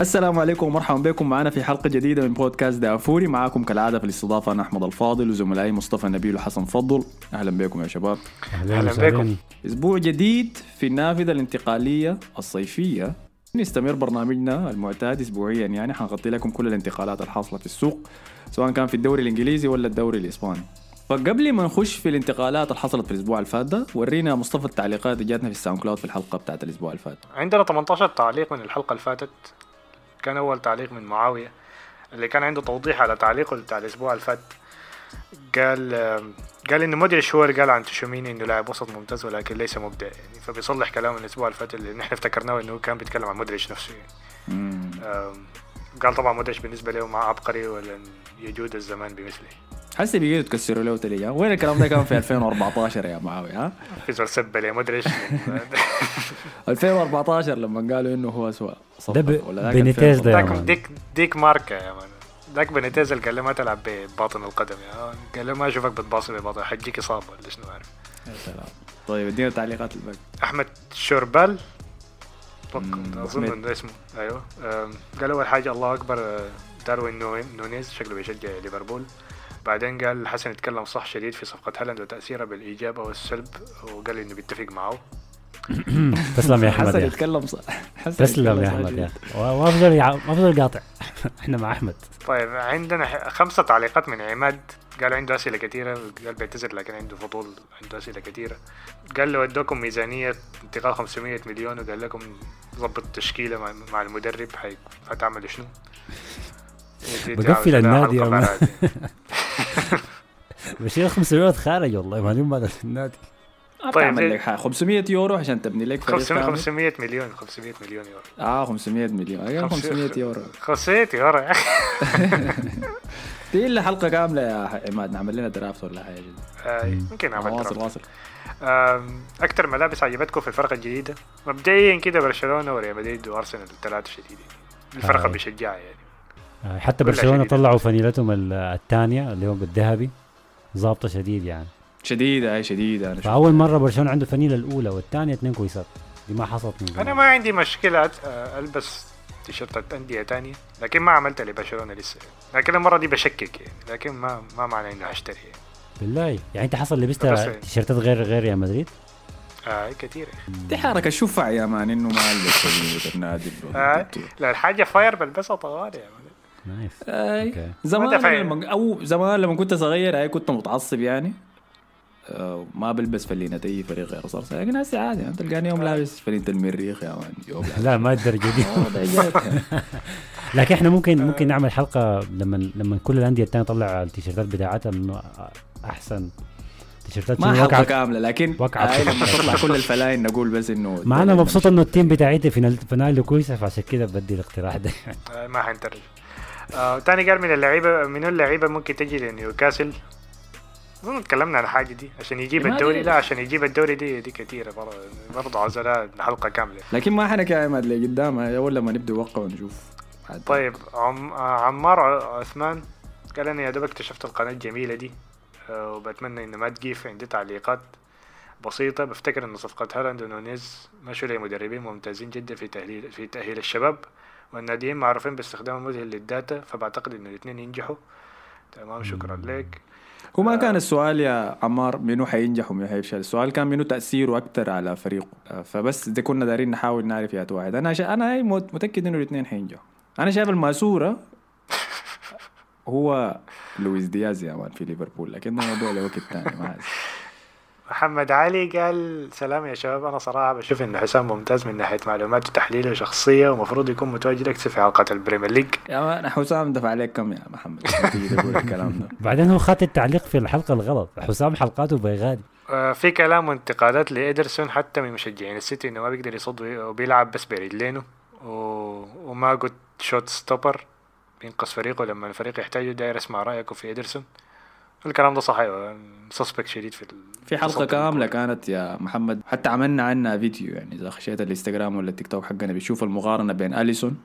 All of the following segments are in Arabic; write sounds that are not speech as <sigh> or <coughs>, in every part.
السلام عليكم ومرحبا بكم معنا في حلقة جديدة من بودكاست دافوري. معاكم كالعادة في الاستضافة أنا أحمد الفاضل وزملائي مصطفى نبيل وحسن فضل. أهلا بكم يا شباب. أهلا بكم. أسبوع جديد في النافذة الانتقالية الصيفية. نستمر برنامجنا المعتاد أسبوعيا يعني حنغطي لكم كل الانتقالات الحاصلة في السوق سواء كان في الدوري الإنجليزي ولا الدوري الإسباني. فقبل ما نخش في الانتقالات اللي حصلت في الأسبوع اللي فات ده ورينا مصطفى التعليقات اللي جاتنا في ال SoundCloud في الحلقة بتاعت الأسبوع اللي فات عندنا 18 تعليق من الحلقة اللي فاتت. كان أول تعليق من معاوية اللي كان عنده توضيح على تعليقه بتاع الأسبوع اللي فات. قال قال إنه مودريتش هو اللي قال عن تشوميني إنه لاعب وسط ممتاز ولكن ليس مبدع. يعني فبيصلح كلام الأسبوع اللي فات اللي نحن افتكرناه إنه كان بيتكلم عن مودريتش نفسه. يعني. قال طبعا مودريتش بالنسبة له ما عبقري ولن يجود الزمان بمثله. حسي بيجي تكسروا له تلي وين الكلام ده كان في 2014 يا معاوية ها؟ في زول سبه لمودريتش 2014 لما قالوا إنه هو اسوء ده بينيتيز ده ديك ديك ماركة يا مان ذاك بينيتيز اللي قال له ما تلعب بباطن القدم يا قال له ما أشوفك بتباصي بباطن حجيك اصابه ولا شنو عارف. يا سلام. طيب ادينا تعليقات الباقي. أحمد شوربال. أظن إنه اسمه. أيوه. قال أول حاجة الله أكبر داروين نونيز شكله بيشجع ليفربول. بعدين قال حسن يتكلم صح شديد في صفقة هالاند وتأثيرها بالإيجاب أو السلب وقال إنه بيتفق معه. <coughs> تسلم يا أحمد حسن يتكلم صح تسلم يا أحمد يا وأفضل أفضل قاطع. <laughs> إحنا مع أحمد. طيب عندنا خمسة تعليقات من عماد. قال عنده أسئلة كثيرة قال بيعتذر لكن عنده فضول عنده أسئلة كثيرة. قال له أدوكم ميزانية انتقال 500 مليون وقال لكم ظبط تشكيلة مع المدرب حتعملوا شنو؟ <laughs> بقفل النادي <laughs> <laughs> بشيل 500 خارج والله ما اليوم في النادي. طيب تعمل لك 500 يورو عشان تبني لك فريق 500 500 مليون 500 مليون يورو. آه 500 مليون. أيوه 500 يورو. 500 يورو. <laughs> دي الا حلقة كاملة يا عماد نعمل لنا درافت ولا حاجة؟ آه ممكن نعمل واصل واصل. أكثر ملابس عجبتكم في الفرقة الجديدة؟ مبدئيا كده برشلونة وريال مدريد وأرسنال الثلاثة شديدين الفرقة آه. بيشجعها يعني. حتى برشلونة طلعوا فنيلتهم الثانية اللي هو بالذهبي ظابطة شديد يعني. شديدة أي شديدة أنا فأول مرة برشلونة عنده فنيله الأولى والثانية اثنين كويسات. دي ما حصلت من أنا ما عندي مشكلة ألبس تيشيرتات أندية ثانية لكن ما عملتها لبرشلونة لسه. لكن المرة دي بشكك يعني لكن ما ما معنى انه هشتري. يعني. بالله. يعني أنت حصل لبست تيشيرتات غير غير ريال مدريد؟ آه كثير دي حركة شفع يا مان إنه ما ألبس النادي آه لا الحاجة fire بلبسها طوالي يا مان. nice. آه زمان لما أو زمان لما كنت صغير أي كنت متعصب يعني. آه ما بلبس فلينة أي فريق غير صرصة لكن هسه عادي يعني تلقاني يوم لابس فلينة المريخ يا مان لا ما الدرجة دي <laughs> لكن إحنا ممكن ممكن نعمل حلقة لما لما كل الأندية الثانية تطلع التيشيرتات بتاعتها إنه أحسن تيشيرتات ما حلقة كاملة لكن وقعت. لما تطلع كل الفلاين نقول بس إنه ما أنا مبسوط إنه ال team بتاعتي في فنايله كويسة فعشان كده بدي الاقتراح ده. ما حنترجم. آه تاني قال من اللعيبة من اللعيبة ممكن تجي لنيوكاسل. اظن تكلمنا عن الحاجة دي عشان يجيب الدوري لا عشان يجيب الدوري دي دي كثيره برضه عاوزة حلقه كاملة. لكن ما حنك يا عماد اللي قدامها ولا ما نبدأ وقع ونشوف. طيب عم عمار عثمان قال أنا يا دوب اكتشفت القناة الجميلة دي أه وبتمنى ان ما تجيف عندي تعليقات بسيطة. بفتكر إن صفقة هالاند ونونيز مشوا لي مدربين ممتازين جدا في تأهيل في تأهيل الشباب. والناديين معروفين باستخدام المذهل لل data فبعتقد إن الاثنين ينجحوا. تمام شكرا لك. هو ما كان السؤال يا عمار منو حينجح ومنو حيفشل السؤال كان منو تأثيره أكثر على فريقه فبس دي كنا دارين نحاول نعرف يا واحد. أنا شا... أنا متأكد إنه الاثنين حينجحوا. أنا شايف الماسورة <laughs> هو لويس دياز يا مان في ليفربول لكن ده موضوع لوقت ثاني ما <laughs> محمد علي قال سلام يا شباب أنا صراحة بشوف إن حسام ممتاز من ناحية معلومات وتحليل وشخصية ومفروض يكون متواجد أكثر في حلقات ال Premier League. يا مان حسام دفع عليك كم يا محمد. <laughs> تقول الكلام ده. بعدين هو خد التعليق في الحلقة الغلط. حسام حلقاته بيغادي. آه في كلام وانتقادات لإيدرسون حتى من مشجعين السيتي إنه ما بيقدر يصد وبيلعب بس برجلينه. و... وما قلت shot stopper بينقذ فريقه لما الفريق يحتاجه داير اسمع رايكم في إيدرسون. الكلام ده صحيح suspect شديد في في حلقة كاملة كانت يا محمد حتى عملنا عنها فيديو يعني إذا خشيت الإنستغرام ولا التيك توك حقنا بيشوف المقارنة بين أليسون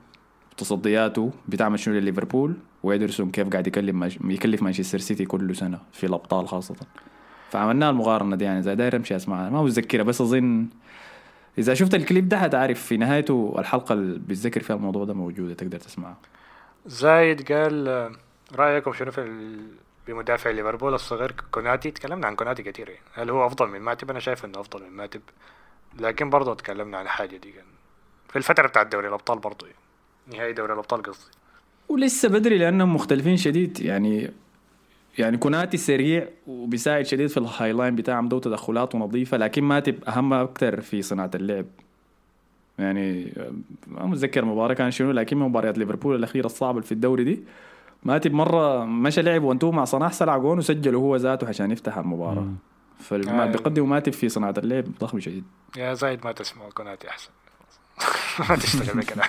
تصدياته بتعمل شنو لليفربول وإيدرسون كيف قاعد يكلم ماش... يكلف مانشستر سيتي كل سنة في الأبطال خاصة. فعملنا المقارنة دي يعني زي داير أمشي اسمعها ما متذكرها بس أظن إذا شفت الكليب ده هتعرف في نهايته الحلقة اللي بيتذكر فيها الموضوع ده موجودة تقدر تسمعها. زايد قال آه، رايكم شنو في بمدافع ليفربول الصغير كوناتي تكلمنا عن كوناتي كثير يعني. هل هو أفضل من ماتب أنا شايف إنه أفضل من ماتب لكن برضه تكلمنا عن الحاجة دي كان في الفترة بتاعت دوري الأبطال برضه يعني. نهائي دوري الأبطال قصدي. ولسه بدري لأنهم مختلفين شديد. يعني يعني كوناتي سريع وبيساعد شديد في ال high line بتاعهم ده تدخلاته نظيفة. لكن ماتب أهم أكثر في صناعة اللعب. يعني ما متذكر مباراة كان شنو لكن مباريات ليفربول الأخيرة الصعبة في الدوري دي. ماتب مرة مشى لعب one-two مع صلاح سرع جون وسجله هو ذاته عشان يفتح المباراة. مم. فما آه. بيقدم ماتب في صناعة اللعب ضخم شديد. يا زايد ما تسمع كوناتي أحسن. <laughs> ما تشتغل بكلام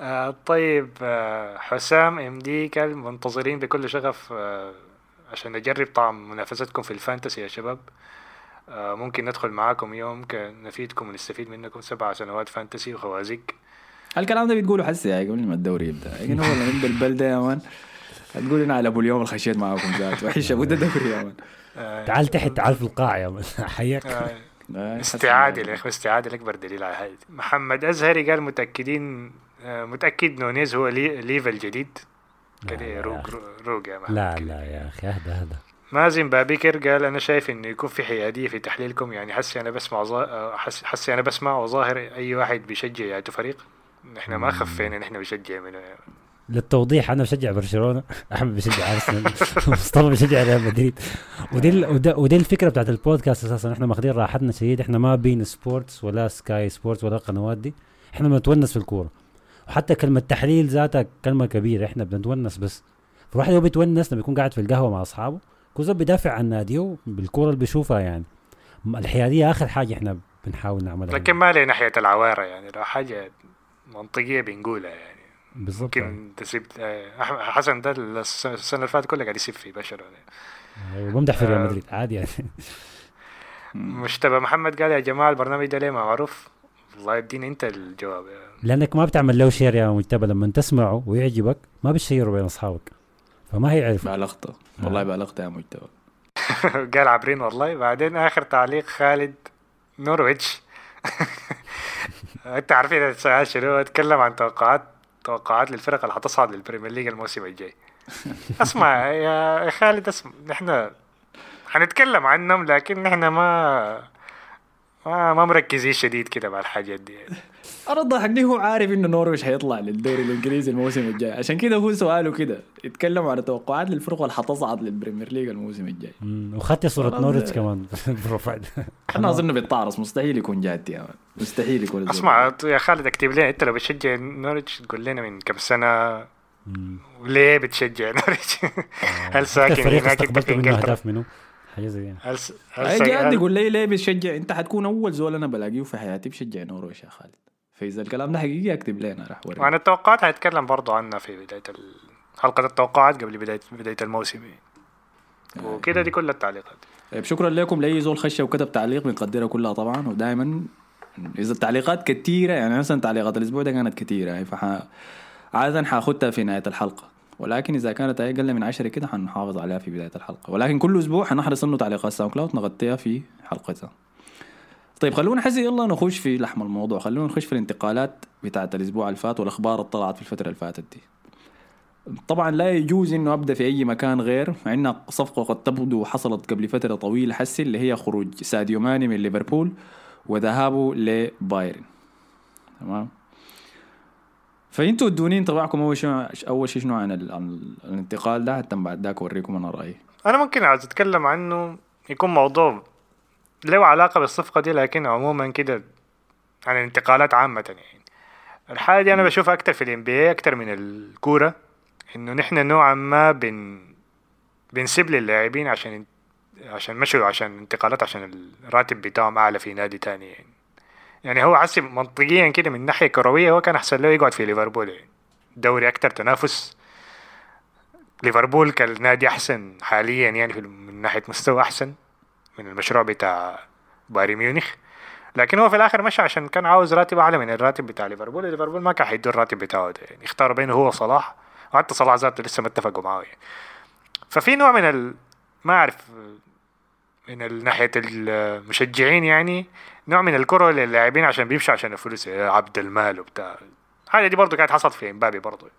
آه طيب آه حسام ام دي قال منتظرين بكل شغف آه عشان نجرب طعم منافستكم في ال fantasy يا شباب. ممكن ندخل معاكم يوم نفيدكم ونستفيد منكم سبع سنوات فانتسي وخوازيق الكلام ده بتقوله حسي يا قبل ما الدوري يبدأ. لكن هو لما يبدا البلده يا مان. هتقول أنا على أبو اليوم اللي خشيت معاكم ذات وحش أبو ده دوري يا مان. تعال تحت تعال في القاع يا مان. حياك آه. آه، يعني. يا أخي استعادة الاكبر دليل على هذه محمد أزهري قال متأكدين آه متأكد نونيز هو لي ليفا الجديد كده روق روق يا محمد لا. لا يا أخي اهدى اهدى مازن بابكر قال أنا شايف إنه يكون في حيادية في تحليلكم. يعني حسي أنا بسمع ظا... حس... حسي أنا بسمع وظاهر أي واحد بيشجع يعتو فريق. إحنا ما خفينا نحن بنشجع منه للتوضيح أنا بشجع برشلونة. أحمد بيشجع أرسنال. <laughs> مصطفى بيشجع ريال مدريد. ودي ودي الفكرة بتاعت البودكاست أساسا. إحنا ماخذين راحتنا شديد إحنا ما beIN Sports ولا Sky Sports ولا القنوات دي. إحنا بنتونس في الكورة. وحتى كلمة تحليل ذاتها كلمة كبيرة. إحنا بنتونس بس. فالواحد هو بيتونس لما يكون قاعد في القهوة مع أصحابه كوزا بيدافع عن ناديه بالكوره اللي بيشوفها يعني. الحيادية آخر حاجة إحنا بنحاول نعملها. لكن ما لي ناحية العوارة يعني. لو حاجة منطقية بنقولها يعني. بالضبط. يعني. ممكن تسيب آه، حسن ده الس- السنة اللي فاتت كلها قاعد يسيب في برشلونه وبمدح في ريال آه. مدريد عادي يعني. <laughs> مشتبه محمد قال يا جماعة البرنامج ده ليه ما معروف؟ والله اديني انت الجواب لأنك ما بتعمل له share يا مجتبى لما تسمعه ويعجبك ما بتشيره بين أصحابك فما هيعرف بالغت والله بالغت يا مجتبى. <laughs> قال عابرين والله. بعدين آخر تعليق خالد نورويتش. <laughs> أنت عارفين السؤال شنو أتكلم عن توقعات توقعات للفرق اللي حتصعد لل Premier League الموسم الجاي <laughs> اسمع يا خالد اسمع نحن حنتكلم عنهم لكن نحن ما ما, ما مركزين شديد كده مع الحاجات دي يعني. أنا الضحك هو عارف إنه نورويش حيطلع للدوري الإنجليزي الموسم الجاي. عشان كده هو سؤاله كده يتكلم عن توقعات للفرق اللي حتصعد لل Premier League الموسم الجاي. وخدت صورة خلاص. نورتش كمان <laughs> profile إحنا أظن بيتعرص مستحيل يكون جاد يا man مستحيل يكون اسمع كده. يا خالد اكتب لنا انت لو بتشجع نوريتش تقول لنا من كم سنة مم. وليه بتشجع نوريتش؟ هل أكتر ساكن هناك؟ في منه انجلترا أهداف منه. حاجة زي يعني هل هل ساكن- جاد هل- يقول لي ليه بتشجع؟ أنت حتكون أول زول أنا بلاقيه في حياتي بشجع نورويش يا خالد. فإذا الكلام ده حقيقي أكتب لنا راح وعن وريك التوقعات هنتكلم برضو عنها في بداية ال- حلقة التوقعات قبل بداية بداية الموسم. وكده دي كل التعليقات. طيب شكرا لكم لأي زول خش وكتب تعليق بنقدرها كلها طبعا ودائما إذا التعليقات كثيره يعني مثلا تعليقات الأسبوع ده كانت كثيره يعني فح عادة حاخدها في نهاية الحلقة. ولكن إذا كانت أقل من عشرة كده حنحافظ عليها في بداية الحلقة. ولكن كل أسبوع حنحرص إنه تعليقات SoundCloud نغطيها في حلقتها. طيب خلونا حسي يلا نخش في لحم الموضوع. خلونا نخش في الانتقالات بتاعت الأسبوع اللي فات والأخبار اللي طلعت في الفترة اللي فاتت دي. طبعا لا يجوز إنه أبدأ في أي مكان غير عندنا صفقة قد تبدو حصلت قبل فترة طويلة حسي اللي هي خروج ساديو ماني من ليفربول وذهابه لبايرن. تمام؟ فأنتوا ادوني انطباعكم أول شيء أول شيء شنو عن, ال... عن الانتقال ده؟ حتى بعد ذاك أوريكم أنا رأيي. أنا ممكن عاوز أتكلم عنه يكون موضوع له علاقة بالصفقة دي لكن عموما كده عن الانتقالات عامة يعني. الحاجة دي أنا بشوفها أكتر في الام بي أكتر من الكورة إنه نحن نوعا ما بن بنسيب للاعبين عشان عشان مشوا عشان انتقالات عشان الراتب بتاعهم أعلى في نادي تاني يعني. يعني هو حسب منطقيا كده من ناحية كروية هو كان أحسن له يقعد في ليفربول يعني. دوري أكتر تنافس. ليفربول كالنادي أحسن حاليا يعني من ناحية مستوى أحسن. من المشروع بتاع بايرن ميونخ. لكن هو في الآخر مشى عشان كان عاوز راتب أعلى من الراتب بتاع ليفربول. ليفربول ما كان حيدوا الراتب بتاعه ده. يعني اختار بينه هو وصلاح. وحتى صلاح ذاته لسه ما اتفقوا معاه. يعني ففي نوع من ال... ما أعرف من ناحية المشجعين يعني نوع من الكره للاعبين عشان بيمشوا عشان الفلوس. عبد المال وبتاع. الحاجة دي برضه كانت حصلت في إمبابي برضه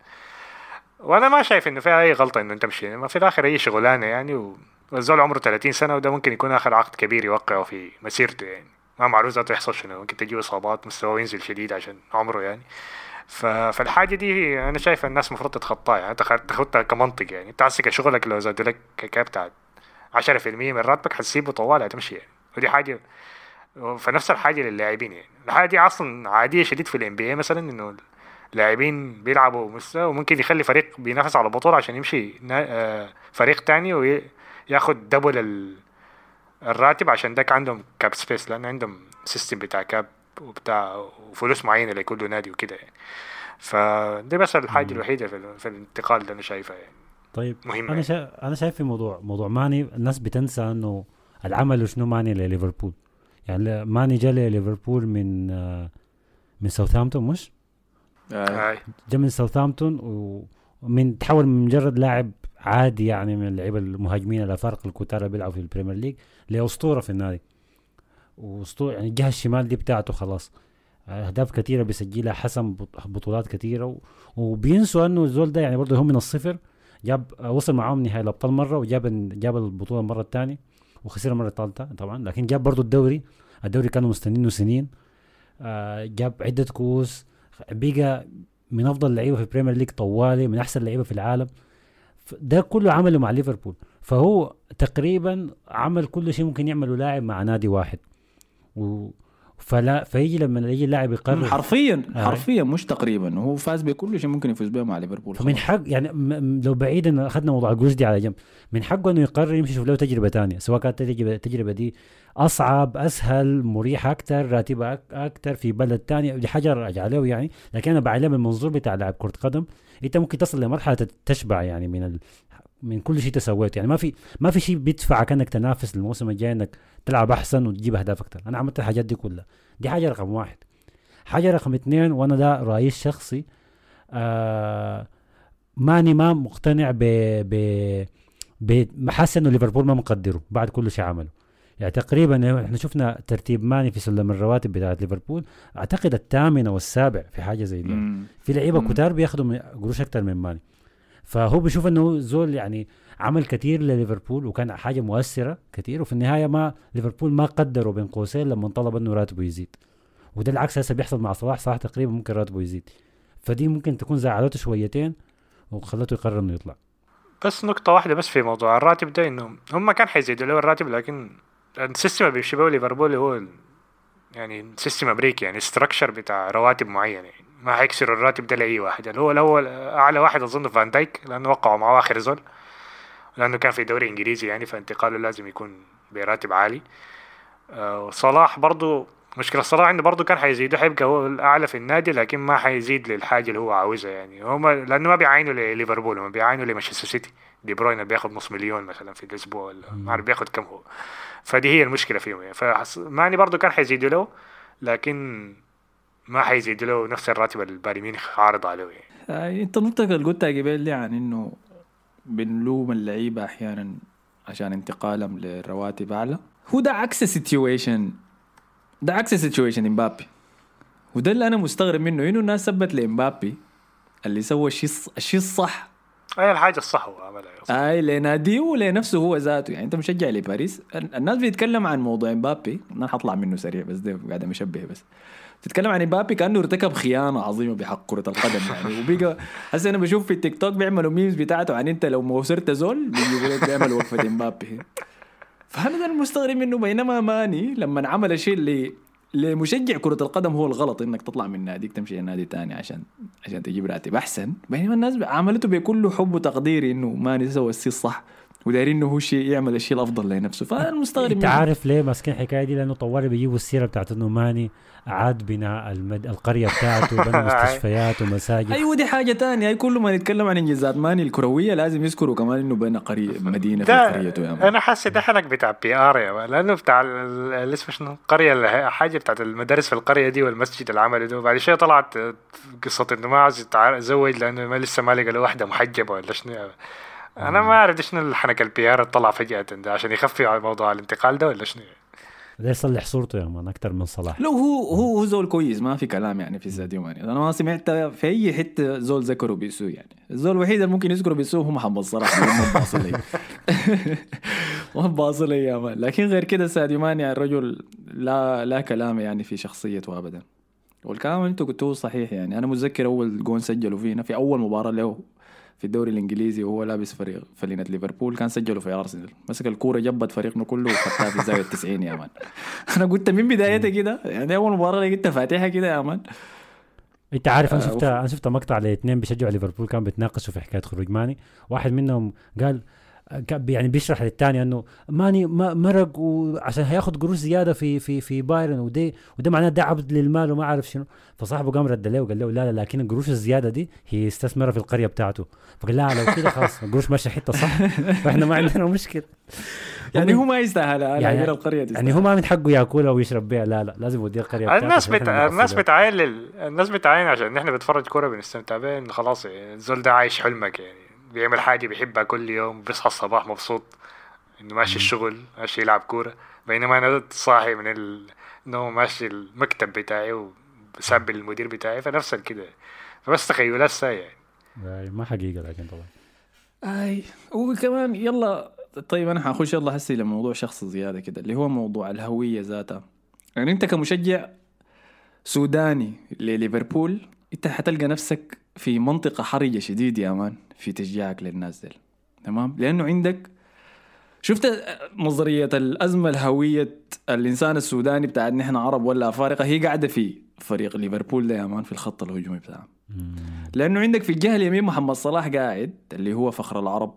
وأنا ما شايف إنه فيها أي غلطة إنه تمشي ما في الآخر أي شغلانة يعني والزول عمره 30 سنة وده ممكن يكون آخر عقد كبير يوقعه في مسيرته يعني. ما معروف ذاته يحصل شنو ممكن تجيه إصابات مستواه ينزل شديد عشان عمره يعني. ف... فالحاجة دي أنا شايف الناس المفروض تتخطاها يعني تاخدها كمنطق يعني. انت عسك شغلك لو زادوا لك كاب بتاعت 10% من راتبك حتسيبه طوالي هتمشي يعني. ودي حاجة فنفس الحاجة للاعبين يعني. الحاجة دي أصلا عادية شديد في ال NBA مثلا إنه لاعبين بيلعبوا مستوى وممكن يخلي فريق بينافس على بطولة عشان يمشي آه، فريق تاني وياخد double الراتب عشان داك عندهم cap space لأن عندهم system بتاع cap وبتاع وفلوس معينة لكل نادي وكده يعني فدي بس الحاجة الوحيدة في, في الانتقال اللي أنا شايفها يعني طيب مهمة أنا يعني. شايف أنا شايف في موضوع موضوع ماني الناس بتنسى إنه العملو شنو ماني لليفربول يعني ماني جا لليفربول من آه، من ساوثهامبتون مش؟ آه. جا من ساوثهامبتون ومن تحول من مجرد لاعب عادي يعني من اللعيبة المهاجمين الافارقه الكتار اللي بيلعبوا في ال Premier League لأسطورة في النادي. وأسطورة يعني الجهة الشمال دي بتاعته خلاص. أهداف كثيره بيسجلها حسم بطولات كثيره وبينسوا إنه الزول ده يعني برضه هو من الصفر جاب وصل معاهم نهائي الأبطال مرة وجاب جاب البطولة المرة الثانية وخسر المرة الثالثه طبعا. لكن جاب برضه الدوري. الدوري كانوا مستنينه سنين. آه جاب عدة كؤوس. بقى من أفضل لعيبة في ال Premier League طوالي من أحسن لعيبة في العالم. ده كله عمله مع ليفربول. فهو تقريبا عمل كل شيء ممكن يعمله لاعب مع نادي واحد. و فلا فيجي لما يجي اللاعب يقرر حرفيا. حرفيا مش تقريبا هو فاز بكل شيء ممكن يفوز به مع ليفربول فمن حق يعني لو بعيدا أخذنا موضوع الجروس دي على جنب من حقه إنه يقرر يمشي يشوف له تجربة ثانية سواء كانت التجربه دي أصعب أسهل مريحه أكثر راتبه أكثر في بلد ثاني دي حاجة ارجع له يعني لكن أنا بعلم المنظور بتاع لاعب كرة قدم أنت ممكن تصل لمرحلة تشبع يعني من. من كل شيء تسويته يعني ما في ما في شيء بيدفعك انك تنافس الموسم الجاي إنك تلعب أحسن وتجيب أهداف أكثر أنا عملت الحاجات دي كلها. دي حاجة رقم واحد. حاجة رقم اثنين وأنا ده رايي الشخصي آه ماني ما مقتنع ب ب حاسس إنه ليفربول ما مقدره بعد كل شيء عمله. يعني تقريبا إحنا شفنا ترتيب ماني في سلم الرواتب بتاعت ليفربول. أعتقد الثامن أو السابع في حاجة زي دي. في لعيبة كتار بياخذوا قروش أكثر من ماني. فهو بيشوف إنه زول يعني عمل كثير لليفربول وكان حاجة مؤثرة كثير وفي النهاية ما ليفربول ما قدروا بين قوسين لما طلب إنه راتبه يزيد. وده العكس هسه بيحصل مع صلاح صلاح تقريبا ممكن راتبه يزيد. فدي ممكن تكون زعلته شويتين وخلته يقرر إنه يطلع. بس نقطة واحدة بس في موضوع الراتب ده إنه هم كان حيزيدوا له الراتب لكن ال system اللي بيمشي ليفربول هو يعني system أمريكي يعني structure بتاع رواتب معينة. يعني ما حيكسروا الراتب ده لأي واحد. اللي هو الأول أعلى واحد أظن فان دايك لأنه وقعوا معاه آخر زول لأنه كان في دوري إنجليزي يعني فانتقاله لازم يكون براتب عالي. آه، صلاح برضو مشكلة صلاح عنده برضه كان حيزيده حيبقى هو الأعلى في النادي لكن ما حيزيد للحاجة اللي هو عاوزها يعني. هم لأنه ما بيعاينوا لليفربول هم بيعاينوا لمانشستر سيتي. دي بروين بياخد نص مليون مثلا في الأسبوع ولا ما أعرف بياخد كم هو. فدي هي المشكلة فيهم يعني. فماني برضه كان حيزيدوا له لكن ما حيزيدوا له نفس الراتب اللي بايرن ميونخ عارض عليه. يعني. آه انت النقطة اللي قلتها قبل دي عن إنه بنلوم اللعيبة أحيانا عشان انتقالهم لرواتب أعلى. هو ده عكس ال situation ده عكس ال situation إمبابي. وده اللي أنا مستغرب منه إنه الناس سبت لإمبابي اللي سوى الشيء الشيء الصح أي الحاجة الصح هو عملها اي لناديه ولنفسه هو ذاته. يعني أنت مشجع لباريس. الناس بيتكلم عن موضوع إمبابي. أنا حطلع منه سريع بس ده قاعد مشبه بس. تتكلم عن امبابي كأنه ارتكب خيانة عظيمة بحق كرة القدم يعني. وبقى هسه أنا بشوف في التيك توك بيعملوا memes بتاعته عن إنت لو ما وصلت زول بيجيبوا لك بيعمل وقفة <laughs> امبابي فانا ده المستغرب منه بينما ماني لما عمل الشيء اللي لمشجع كرة القدم هو الغلط إنك تطلع من ناديك تمشي لنادي تاني عشان عشان تجيب راتب. أحسن. بينما الناس عملته بكل حب وتقدير إنه ماني سوى الصح ودايرين إنه هو شيء يعمل الشيء الأفضل لنفسه. فانا مستغرب انت عارف ليه ماسكين الحكاية دي؟ لأنه طوالي بيجيبوا السيرة بتاعت إنه ماني اعاد بناء المد... القرية بتاعته <laughs> بنى مستشفيات ومساجد. أيوه دي حاجة ثانية كل ما نتكلم عن إنجازات ماني الكروية لازم يذكروا كمان إنه بنى قرية مدينة في قريته يعني. أنا حاسس ده حنك بتاع PR يا لأنه بتاع اسمه شنو؟ القريه حاجة بتاعت المدارس في القرية دي والمسجد اللي عمله ده وبعد شوية طلعت قصة إنه ما عايز يتزوج لأنه ما لسه ما لقى له واحدة محجبه ولا شنو أنا ما أعرف شنو الحنك ال PR طلع فجأة ده عشان يخفي على موضوع الانتقال ده ولا شنو؟ ده يصلح صورته يا man أكثر من صلاح. لو هو هو هو زول كويس ما في كلام يعني في ساديو ماني أنا ما سمعت في أي حتة زول ذكره باسوء يعني. الزول الوحيد اللي ممكن يذكره باسوء هو محمد صلاح ما باصل لي. <laughs> ما باصل لي يا man لكن غير كده ساديو ماني يعني الرجل لا لا كلام يعني في شخصيته ابدا. والكلام اللي انت قلته صحيح يعني. أنا متذكر أول جون سجلوا فينا في أول مباراة له في الدوري الإنجليزي وهو لابس فريق فلينة ليفربول كان سجلوا في أرسنال. مسك الكورة جبت فريقنا كله وخدتها في الزاوية 90 يا مان. <laughs> أنا قلت من بدايتها كده يعني أول مباراة لقيتها فاتحه كده يا مان. أنت عارف أنا آه، شفت أنا شفت مقطع لاثنين بيشجعوا ليفربول كانوا بيتناقشوا في حكاية خروج ماني. واحد منهم قال كان يعني بيشرح للثاني إنه ماني ما- مرق وعشان هياخد قروش زيادة في في في بايرن وده وده معناه ده عبد للمال وما عارف شنو. فصاحبه قام رد له وقال له لا لا لكن القروش الزيادة دي هي استثمرها في القرية بتاعته. فقال لا لو كده خلاص القروش ماشية حتة صح. <laughs> فإحنا ما عندنا مشكلة. يعني هو ما يستاهل يعني- القرية دي يعني هو ما من حقه ياكلها ويشرب بيها. لا لا لازم يوديها القرية الناس عشان بت... إحنا الناس. بتعاين لل... الناس بتعاين عشان نحن بنتفرج كورة بنستمتع بيه إنه خلاص يعني الزول ده عايش حلمك يعني. بيعمل حاجة بيحبها كل يوم بيصحى الصباح مبسوط إنه ماشي الشغل ماشي يلعب كورة. بينما أنا صاحي من ال... انه ماشي المكتب بتاعي وبسبب المدير بتاعي فنفس كده. فبس تخيلات ساي يعني ما حقيقة لكن طبعا. أي وكمان يلا طيب أنا حخش يلا هسي لموضوع شخص زيادة كده اللي هو موضوع الهوية ذاتها. يعني أنت كمشجع سوداني لليفربول أنت حتلقى نفسك في منطقة حرجة شديد يا مان. في تشجيعك للناس ديل. تمام؟ لأنه عندك شفت نظرية الأزمة الهوية الإنسان السوداني بتاع نحن عرب ولا أفارقة؟ هي قاعدة في فريق ليفربول ده يا مان في الخط الهجومي بتاعه لأنه عندك في الجهة اليمين محمد صلاح قاعد اللي هو فخر العرب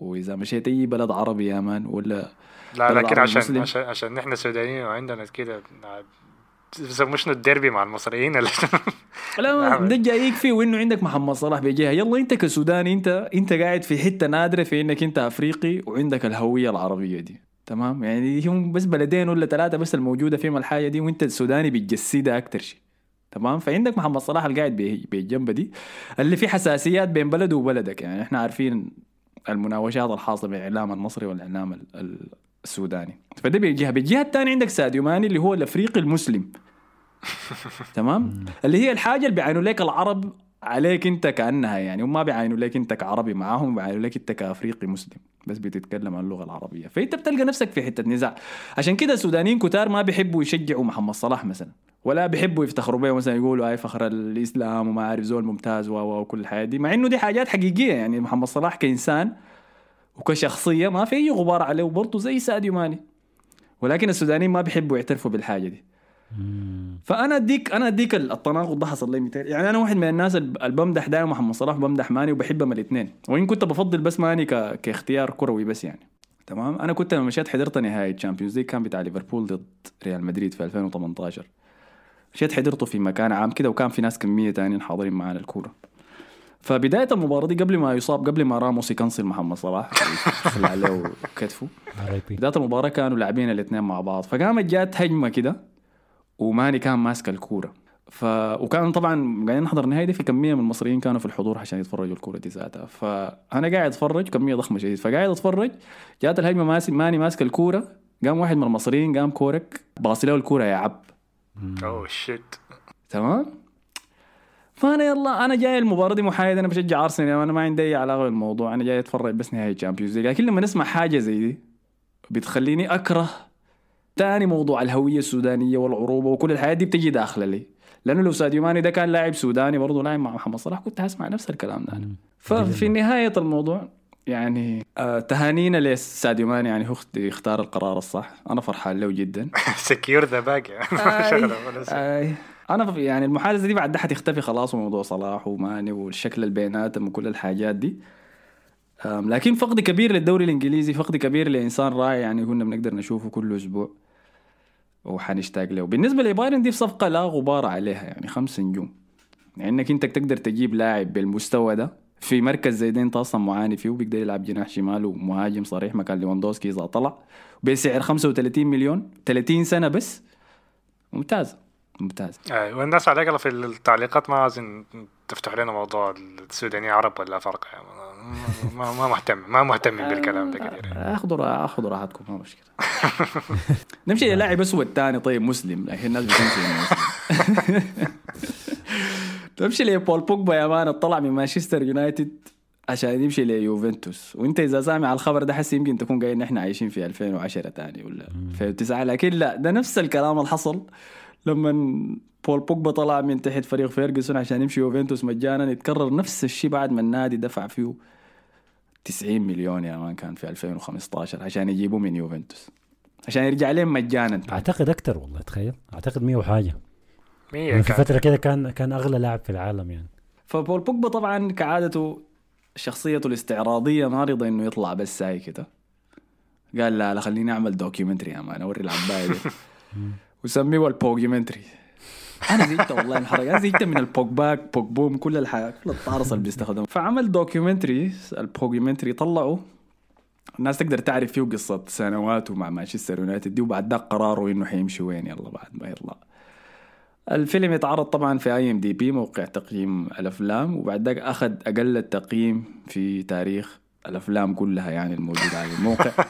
وإذا مشيت أي بلد عربي يا مان ولا لا لكن عشان مسلم. عشان عشان نحن سودانيين وعندنا كده شنو الديربي مع المصريين. <laughs> لا نعم. ده جايك فيه وإنه عندك محمد صلاح بجهة. يلا أنت كسوداني أنت أنت قاعد في حتة نادرة في إنك أنت أفريقي وعندك الهوية العربية دي. تمام؟ يعني هم بس بلدين ولا ثلاثة بس الموجودة فيهم الحاجة دي وأنت السوداني بتجسدها أكتر شيء. تمام؟ فعندك محمد صلاح القاعد بي- بالجنب دي اللي في حساسيات بين بلده وبلدك. يعني إحنا عارفين المناوشات الحاصله بين الاعلام المصري والإعلام ال- ال- السوداني. فده بجهة. بالجهة الثانية عندك ساديو ماني اللي هو الأفريقي المسلم. <laughs> تمام؟ اللي هي الحاجة اللي بيعينوا لك العرب عليك انت كأنها يعني هم ما بيعينوا لك انت كعربي معاهم بيعينوا لك انت كأفريقي مسلم بس بتتكلم اللغة العربية. فأنت بتلقى نفسك في حتة نزاع. عشان كده السودانيين كتار ما بيحبوا يشجعوا محمد صلاح مثلا ولا بيحبوا يفتخروا به مثلا يقولوا هاي فخر الإسلام وما عارف زول ممتاز و- وكل الحياة دي مع إنه دي حاجات حقيقية يعني. محمد صلاح كإنسان وكشخصية ما في أي غبار عليه وبرضه زي ساديو ماني. ولكن السودانيين ما بيحبوا يعترفوا بالحاجة دي. فأنا أديك أنا أديك التناقض ده حصل لي 200 يعني أنا واحد من الناس اللي بمدح دائما محمد صلاح بمدح ماني وبحبهم الاثنين وإن كنت بفضل بس ماني ك... كاختيار كروي بس يعني. تمام؟ أنا كنت لما مشيت حضرت نهائي ال Champions League كان بتاع ليفربول ضد ريال مدريد في 2018 مشيت حضرته في مكان عام كده وكان في ناس كمية تانيين حاضرين معانا الكورة. فبداية المباراة دي قبل ما يصاب قبل ما راموس يكنسل محمد صلاح <laughs> يخلع عليه كتفه. بداية المباراة كانوا لاعبين الاثنين مع بعض. فقامت جات هجمة كده. وماني كان ماسك الكورة. ف وكان طبعا قاعدين نحضر النهائي دي في كمية من المصريين كانوا في الحضور عشان يتفرجوا الكورة دي ذاتها. فأنا قاعد أتفرج كمية ضخمة شديد. فقاعد أتفرج جات الهجمة ماسك ماني ماسك الكورة قام واحد من المصريين قام كورك باصي له الكورة يا عب. oh shit تمام؟ فأنا يلا أنا جاي المباراة دي محايد أنا بشجع أرسنال أنا ما عندي أي علاقة بالموضوع أنا جاي أتفرج بس نهائي ال Champions League. لكن لما نسمع حاجة زي دي بتخليني أكره تاني موضوع الهوية السودانية والعروبة وكل الحياة دي بتجي داخله لي. لأنه لو ساديو ماني ده كان لاعب سوداني برضه لاعب مع محمد صلاح كنت هسمع نفس الكلام ده. أنا. ففي نهاية الموضوع يعني آه تهانينا لساديو ماني؟ يعني هو اخت- اختار القرار الصح. أنا فرحان له جدا. secure the bag آي. أنا في- يعني المحادثة دي بعد ده حتختفي خلاص وموضوع صلاح وماني والشكل اللي بيناتهم وكل الحاجات دي. لكن فقد كبير للدوري الإنجليزي فقد كبير لإنسان رائع يعني كنا بنقدر نشوفه كل أسبوع. وحنشتاق له. بالنسبة لبايرن دي صفقه لا غبار عليها يعني خمس نجوم. يعني انك أنت تقدر تجيب لاعب بالمستوى ده في مركز زي ده أنت أصلا معاني فيه وبيقدر يلعب جناح شمال ومهاجم صريح مكان ليفاندوسكي إذا طلع. بسعر 35 مليون 30 سنة بس. ممتاز ممتاز. آه، والناس على الاقل في التعليقات ما عايزين تفتح لنا موضوع السودانيين عرب ولا فرق يعني ما, ما, مهتم ما مهتمين بالكلام ده كثير. آخذوا آخذوا راحتكم ما مشكلة. <laughs> نمشي للاعب أسود ثاني طيب مسلم لكن الناس بتمشي مسلم. <laughs> تمشي لبول بوجبا يا man طلع من مانشستر يونايتد عشان يمشي ليوفنتوس وأنت إذا سامع الخبر ده حسي يمكن تكون قايل نحن عايشين في 2010 تاني ولا 2009 لكن لا ده نفس الكلام اللي حصل لما بول بوجبا طلع من تحت فريق فيرجسون عشان يمشي يوفنتوس مجانا. يتكرر نفس الشيء بعد ما النادي دفع فيه 90 مليون يا man كان في 2015 عشان يجيبوه من يوفنتوس. عشان يرجع لهم مجانا. أعتقد أكثر والله تخيل. أعتقد 100 وحاجة. مية يعني في فترة كده كان كان أغلى لاعب في العالم يعني. فبول بوجبا طبعا كعادته شخصيته الاستعراضية ما رضى إنه يطلع بس ساي كده. قال لا لا خليني أعمل documentary يا man أوري العباية دي. <laughs> وسميه ال Pogmentary أنا زهقت والله الحركه أنا زهقت من ال Pogback Pogboom كل الحاجات كل الطارصه اللي بيستخدمها فعمل documentary ال Pogmentary طلعه. الناس تقدر تعرف فيه قصة سنواته مع مانشستر يونايتد دي وبعد ذاك قراره إنه حيمشي وين. يلا بعد ما يطلع. الفيلم يتعرض طبعا في اي ام دي بي موقع تقييم الأفلام وبعد ذاك أخذ أقل التقييم في تاريخ الأفلام كلها يعني الموجودة على الموقع. <laughs>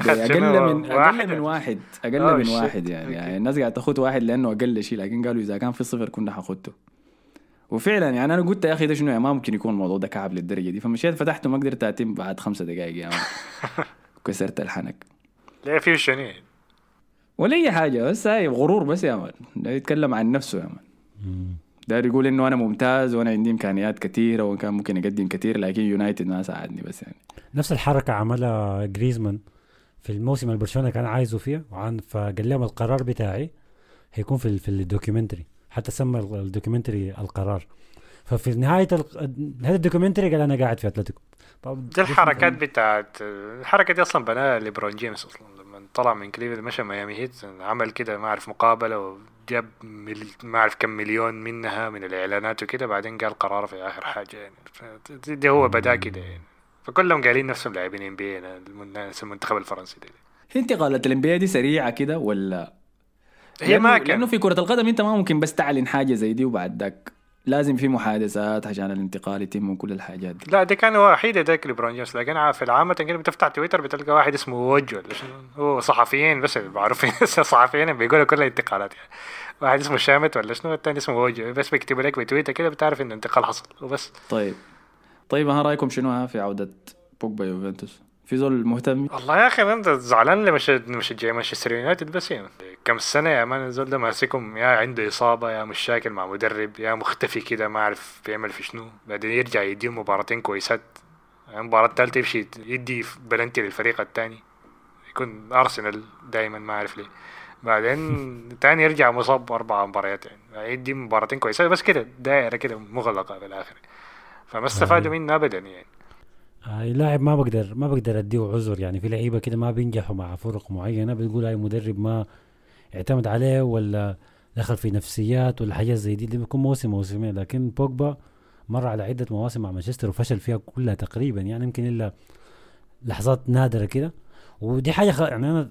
أقل شنو؟ من واحد؟ أقل من واحد. أقل من shit. واحد يعني. يعني الناس قاعدة تاخذ واحد لأنه أقل شيء لكن قالوا إذا كان في صفر كنا حاخذته وفعلا يعني أنا قلت يا أخي ده شنو يعني؟ ما ممكن يكون الموضوع ده كعب للدرجة دي. فمشيت فتحته ما قدرت أتم بعد خمسة دقائق يعني. <laughs> كسرت الحنك. ليه فيه شنو ولا أي حاجة بس هاي غرور بس يا man. ده يتكلم عن نفسه يا man. داير يقول إنه أنا ممتاز وأنا عندي إمكانيات كثيره وكان ممكن أقدم كثير لكن يونايتد ما ساعدني بس يعني. نفس الحركة عملها جريزمان في الموسم اللي برشلونة كان عايزه فيه وعن فقال لهم القرار بتاعي هيكون في في ال documentary حتى سمى ال- ال documentary القرار. ففي نهاية ال- نهاية ال documentary قال أنا قاعد في أتلتيكو. طب دي الحركات بتاعت الحركة دي أصلا بناها ليبرون جيمس أصلا لما طلع من كليفلاند مشى ميامي هيت عمل كده ما أعرف مقابلة وجاب مل... ما أعرف كم مليون منها من الإعلانات وكده بعدين قال قرار في آخر حاجة يعني. دي هو بدأ كده يعني. فكلهم قايلين نفسهم لاعبين NBA المنتخب الفرنسي ده هي انتقالات ال NBA دي سريعة كده ولا؟ هي ما كان لأنه في كرة القدم أنت ما ممكن بس تعلن حاجة زي دي وبعد ذاك لازم في محادثات عشان الانتقال يتم وكل الحاجات دي. لا دي كان وحيدة ذاك ليبرون جيمس لكن في العامة كده بتفتح تويتر بتلقى واحد اسمه وج ولا شنو هو صحفيين بس معروفين <laughs> صحفيين بيقولوا كل الانتقالات يعني. واحد اسمه شامز ولا شنو الثاني اسمه وج بس بيكتبوا لك بتويتر كده بتعرف إنه انتقال حصل وبس. طيب. طيب ها رأيكم شنو؟ ها في عودة بوجبا يوفنتوس. في زول مهتم؟ والله يا أخي أنت زعلان لمش مشجع مانشستر يونايتد بس يعني. كم سنة يا مان الزول ده ماسكهم؟ يا عنده إصابة يا مشاكل مع مدرب يا مختفي كده ما اعرف بيعمل في شنو. بعدين يرجع يديهم مباراتين كويسات. المباراة الثالثه يمشي يدي بلنتي للفريق الثاني يكون أرسنال دائما ما أعرف ليه. بعدين <laughs> تاني يرجع مصاب أربع مباريات يعني. يدي مباراتين كويسات بس كده دائرة كده مغلقة في الآخر فما استفادوا منه ابدا يعني. آه لاعب ما بقدر ما بقدر أديه عذر يعني. في لعيبة كده ما بينجحوا مع فرق معينة بتقول اي مدرب ما اعتمد عليه ولا دخل في نفسيات ولا حاجات زي دي, دي بيكون موسم موسمين. لكن بوجبا مر على عدة مواسم مع مانشستر وفشل فيها كلها تقريبا يعني يمكن إلا لحظات نادرة كده. ودي حاجة خ... يعني أنا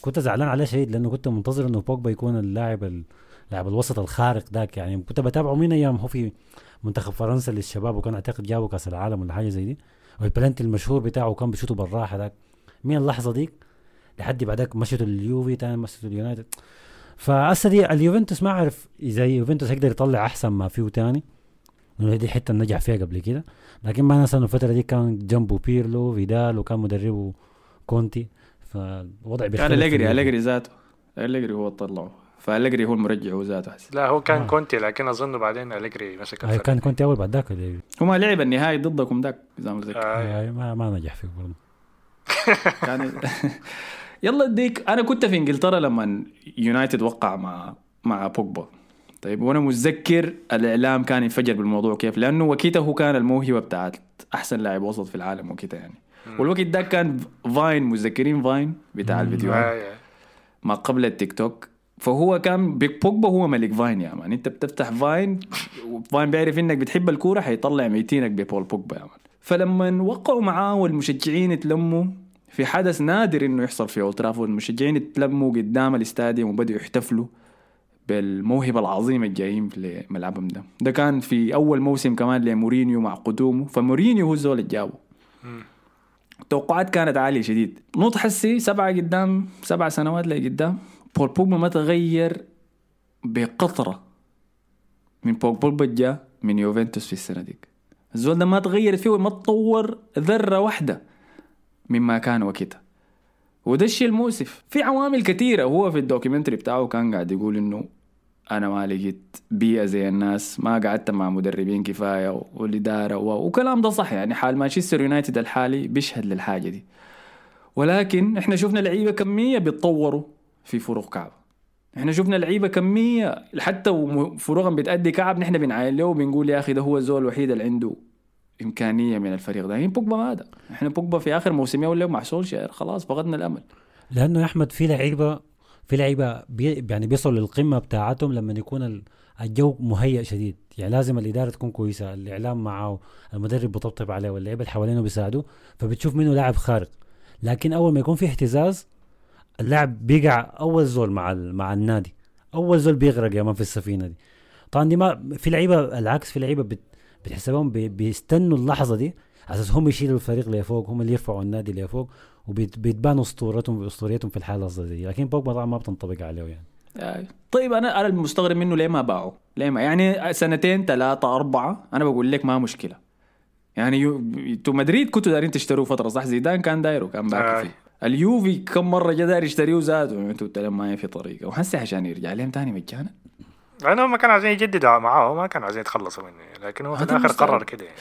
كنت زعلان عليه شديد لأنه كنت منتظر إنه بوجبا يكون اللاعب ال- لاعب الوسط الخارق ذاك يعني. كنت بتابعه من أيام هو في منتخب فرنسا للشباب وكان أعتقد جابوا كأس العالم ولا حاجة زي دي. والبلنتي المشهور بتاعه كان بيشوطه بالراحة ذاك من اللحظة ديك لحد بعدك مشيته لليوفي تاني مشيته اليونايتد فهسه دي اليوفنتوس ما أعرف إذا يوفنتوس يقدر يطلع أحسن ما فيه تاني. لأنه دي اللي نجح فيها قبل كده. لكن ما ننسى إنه الفترة دي كان جنبه بيرلو فيدال وكان مدربه كونتي. فالوضع كان بيختلف في أليجري اليوفي. أليجري ذاته أليجري هو طلعه. فأليجري هو المرجع هو ذاته لا هو كان آه. كونتي لكن أظن بعدين أليجري مسك آه الفريق. كان كونتي أول بعد ذاك هو ما لعب النهائي ضدكم ذاك إذا ما متذكر. آه. آه ما, ما نجح فيه برضه. <laughs> كان <laughs> يلا أديك أنا كنت في إنجلترا لما يونايتد وقع مع مع بوجبا. طيب وأنا متذكر الإعلام كان ينفجر بالموضوع كيف لأنه وقتها هو كان الموهبة بتاعت أحسن لاعب وسط في العالم وقتها يعني. والوقت ده كان Vine متذكرين Vine بتاع الفيديوهات؟ آه، ما قبل التيك توك فهو كان بوجبا هو ملك Vine يا man. انت بتفتح Vine وفاين بيعرف انك بتحب الكورة حيطلع ميتينك ببول بوجبا يا مان. فلما وقعوا معاه والمشجعين اتلموا في حدث نادر إنه يحصل في أولد ترافورد. المشجعين اتلموا قدام الاستاديوم وبدأوا يحتفلوا بالموهبة العظيمة الجايين لملعبهم ده. ده كان في أول موسم كمان لمورينيو مع قدومه. فمورينيو هو الزول اللي جابه. التوقعات كانت عالية شديد. نوط حسي سبعة قدام سبع سنوات لقدام؟ بول بوجبا ما تغير بقطره من بول بوجبا جاء من يوفنتوس في السنة ديك. الزول ده ما تغيرت فيه وما تطور ذرة واحدة مما كان وقتها. وده الشيء المؤسف. في عوامل كثيرة. هو في ال documentary بتاعه كان قاعد يقول إنه أنا ما لقيت بيئة زي الناس ما قعدت مع مدربين كفاية والإدارة و... وكلام ده صح. يعني حال مانشستر يونايتد الحالي بيشهد للحاجة دي. ولكن إحنا شفنا لعيبة كمية بيتطوروا. في فروق كعب. إحنا شفنا لعيبة كمية حتى فروقهم بتأدي كعب نحن بنعاين له وبنقول يا أخي ده هو الزول الوحيد اللي عنده إمكانية من الفريق ده. يعني بوجبا ما ده إحنا بوجبا في آخر موسمين ولا مع سولشاير خلاص فقدنا الأمل. لأنه يا أحمد في لعيبة في لعيبة بي يعني بيصلوا للقمة بتاعتهم لما يكون الجو مهيئ شديد. يعني لازم الإدارة تكون كويسة الإعلام معه المدرب بيطبطب عليه واللعيبة اللي حوالينه بيساعدوه فبتشوف منه لاعب خارق. لكن أول ما يكون في اهتزاز اللاعب بيقع أول زول مع مع النادي. أول زول بيغرق يا مان في السفينة دي. طبعا دي ما في لعيبة العكس في لعيبة بت بتحسبهم بيستنوا اللحظة دي على أساس هم يشيلوا الفريق لفوق هم اللي يرفعوا النادي لفوق وبيتبانوا أسطورتهم أسطوريتهم في الحالة دي. لكن بوجبا طبعا ما بتنطبق عليه يعني. آه. طيب أنا أنا المستغرب منه ليه ما باعوا؟ ليه ما يعني سنتين ثلاثة أربعة أنا بقول لك ما مشكلة. يعني أنتوا مدريد كنتوا دايرين تشتروه فترة صح؟ زيدان كان دايره كان باكي آه. فيه. اليوفي كم مرة جا داير يشتريه زادوا أنتوا ما في طريقة. وهسه عشان يرجع لهم ثاني مجانا. لأنه ما كانوا عايزين يجددوا معاه ما كانوا عايزين يتخلصوا منه. لكن هو في الآخر قرر كده. يعني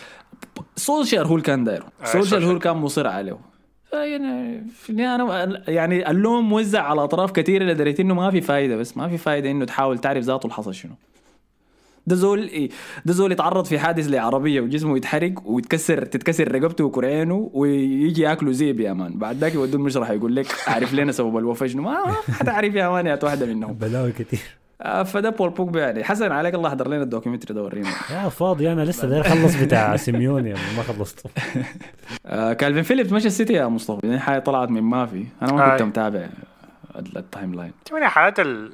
سولشير هو اللي كان دايره. آه سولشير هو اللي كان مصر عليه. يعني في النهاية أنا يعني اللوم موزع على أطراف كثيرة لدرجة إنه ما في فايدة. بس ما في فايدة إنه تحاول تعرف ذاته اللي حصل شنو. ده زول ده زول يتعرض في حادث لعربية وجسمه يتحرق ويتكسر تتكسر رقبته وكرعينه ويجي ياكله ذيب يا man. بعد ذاك يودوه المشرحه يقول لك أعرف لنا سبب الوفاة شنو. ما حتعرف يا man يا واحدة منهم. بلاوي كثير آه، فده بول بوجبا يعني. حسن عليك الله حضر لنا ال documentary ده ورينا. يا فاضي أنا لسه داير أخلص بتاع <laughs> سيميوني ما خلصته. آه كالفين فيليبس مشى السيتي يا مصطفى. يعني حاجة طلعت من ما في. أنا ما كنت متابع ال timeline. من الحالات ال...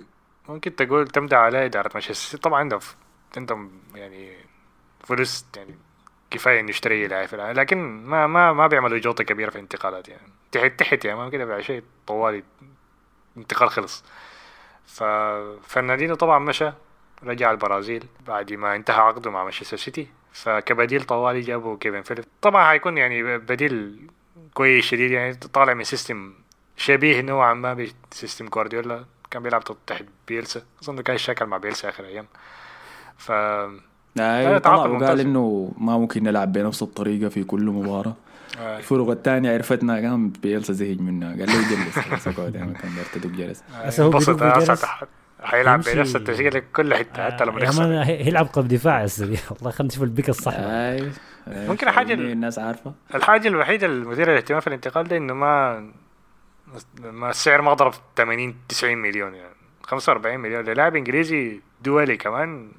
ممكن تقول تمدح على إدارة مانشستر السيتي طبعا عندهم عندهم يعني فلوس يعني كفاية انه يشتري لاعب لكن ما ما ما بيعملوا جوطه كبيرة في الانتقالات يعني. تحت تحت يعني ما كده شيء طوالي انتقال خلص. ف... فرناندينيو طبعا مشى رجع البرازيل بعد ما انتهى عقده مع مانشستر سيتي. فكبديل طوالي جابوا كالفن فيليبس. طبعا حيكون يعني بديل كويس شديد يعني طالع من system شبيه نوعا ما ب system جوارديولا. كان بيلعب تحت بيلسا. أظن كان شكل مع بيلسا آخر أيام. ف آه طلع وقال إنه ما ممكن نلعب بنفس الطريقة في كل مباراة. آه. الفرق الثانية عرفتنا قام بيلسا زهج منها. قال له جلس اقعد يعني كان تدق جلس هسه هو حيلعب بنفس التشكيلة كل حتة حتى لما يخسر. هيلعب قلب دفاع هسه <laughs> والله خلينا نشوف البيك الصح. ممكن الحاجة الناس عارفة. الحاجة الوحيدة المثيره للاهتمام في الانتقال ده إنه ما ما السعر ما ضرب 80 90 مليون يعني. 45 مليون للاعب إنجليزي دولي كمان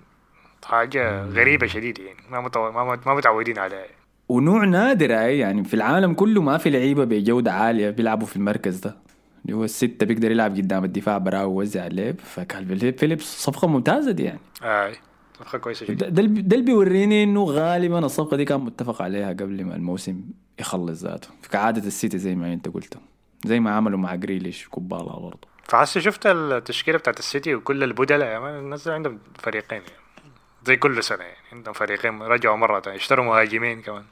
حاجة غريبة شديده يعني. ما متو... ما متعودين عليها ونوع نادر يعني في العالم كله ما في لعيبة بجودة عالية بيلعبوا في المركز ده. اللي هو الستة بيقدر يلعب قدام الدفاع براه ويوزع اللعب فكان فيليبس صفقة ممتازة دي يعني. اي صفقة كويسة جدا. ده اللي بيوريني إنه غالبا الصفقة دي كان متفق عليها قبل ما الموسم يخلص ذاته. كعادة السيتي زي ما أنت قلت. زي ما عملوا مع جريليش كوبالا برضه. فحسي شفت التشكيلة بتاعت السيتي وكل البدلاء. الناس عندهم فريقين يعني. زي كل سنة. يعني عندهم فريقين رجعوا مرة تانية. اشتروا مهاجمين كمان.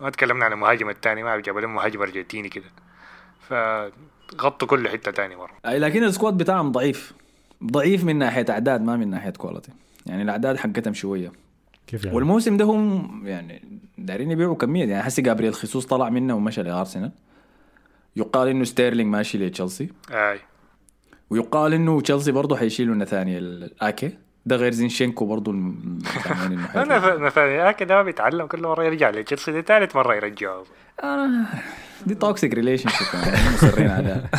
ما تكلمنا عن المهاجم الثاني ما جابوا لهم مهاجم أرجنتيني كده. فغطوا كل حتة ثانية مرة. أي لكن ال squad بتاعهم ضعيف. ضعيف من ناحية أعداد ما من ناحية quality يعني الأعداد حقتهم شوية. كيف يعني؟ والموسم ده هم يعني دايرين يبيعوا كمية. يعني حسي جابرييل خيسوس طلع منه ومشى لأرسنال. يقال إنه ستيرلينج ماشي لتشيلسي. أي. ويقال إنه تشيلسي برضه حيشيلوا ناثان آكي. ده غير زينشينكو برضه <laughs> أنا مثلا اكي ده بيتعلم كل مرة يرجع لتشيلسي دي ثالث مرة يرجعه. آه دي toxic relationship مصرين عليها. <laughs>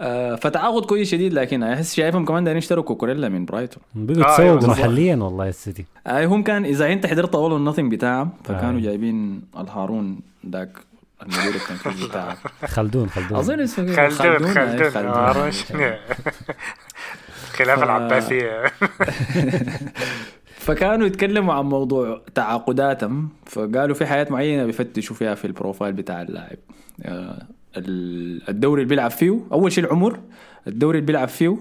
آه فتعاقد كويس شديد لكن أحس شايفهم كمان دايرين يشتروا كوكوريلا من برايتون. بيقوا تسوقوا آه محليا والله السيتي. آه هم كان إذا أنت حضرت All or Nothing بتاعهم فكانوا آه. جايبين الهارون ذاك المدير التنفيذي <laughs> بتاعه. خلدون خلدون. أظن اسمه خلدون خلدون, خلدون. خلاف ف- العباسيه <laughs> فكانوا يتكلموا عن موضوع تعاقداتهم. فقالوا في حاجات معينة بيفتشوا فيها في ال profile بتاع اللاعب. آه، ال- الدوري اللي بيلعب فيه أول شيء العمر الدوري اللي بيلعب فيه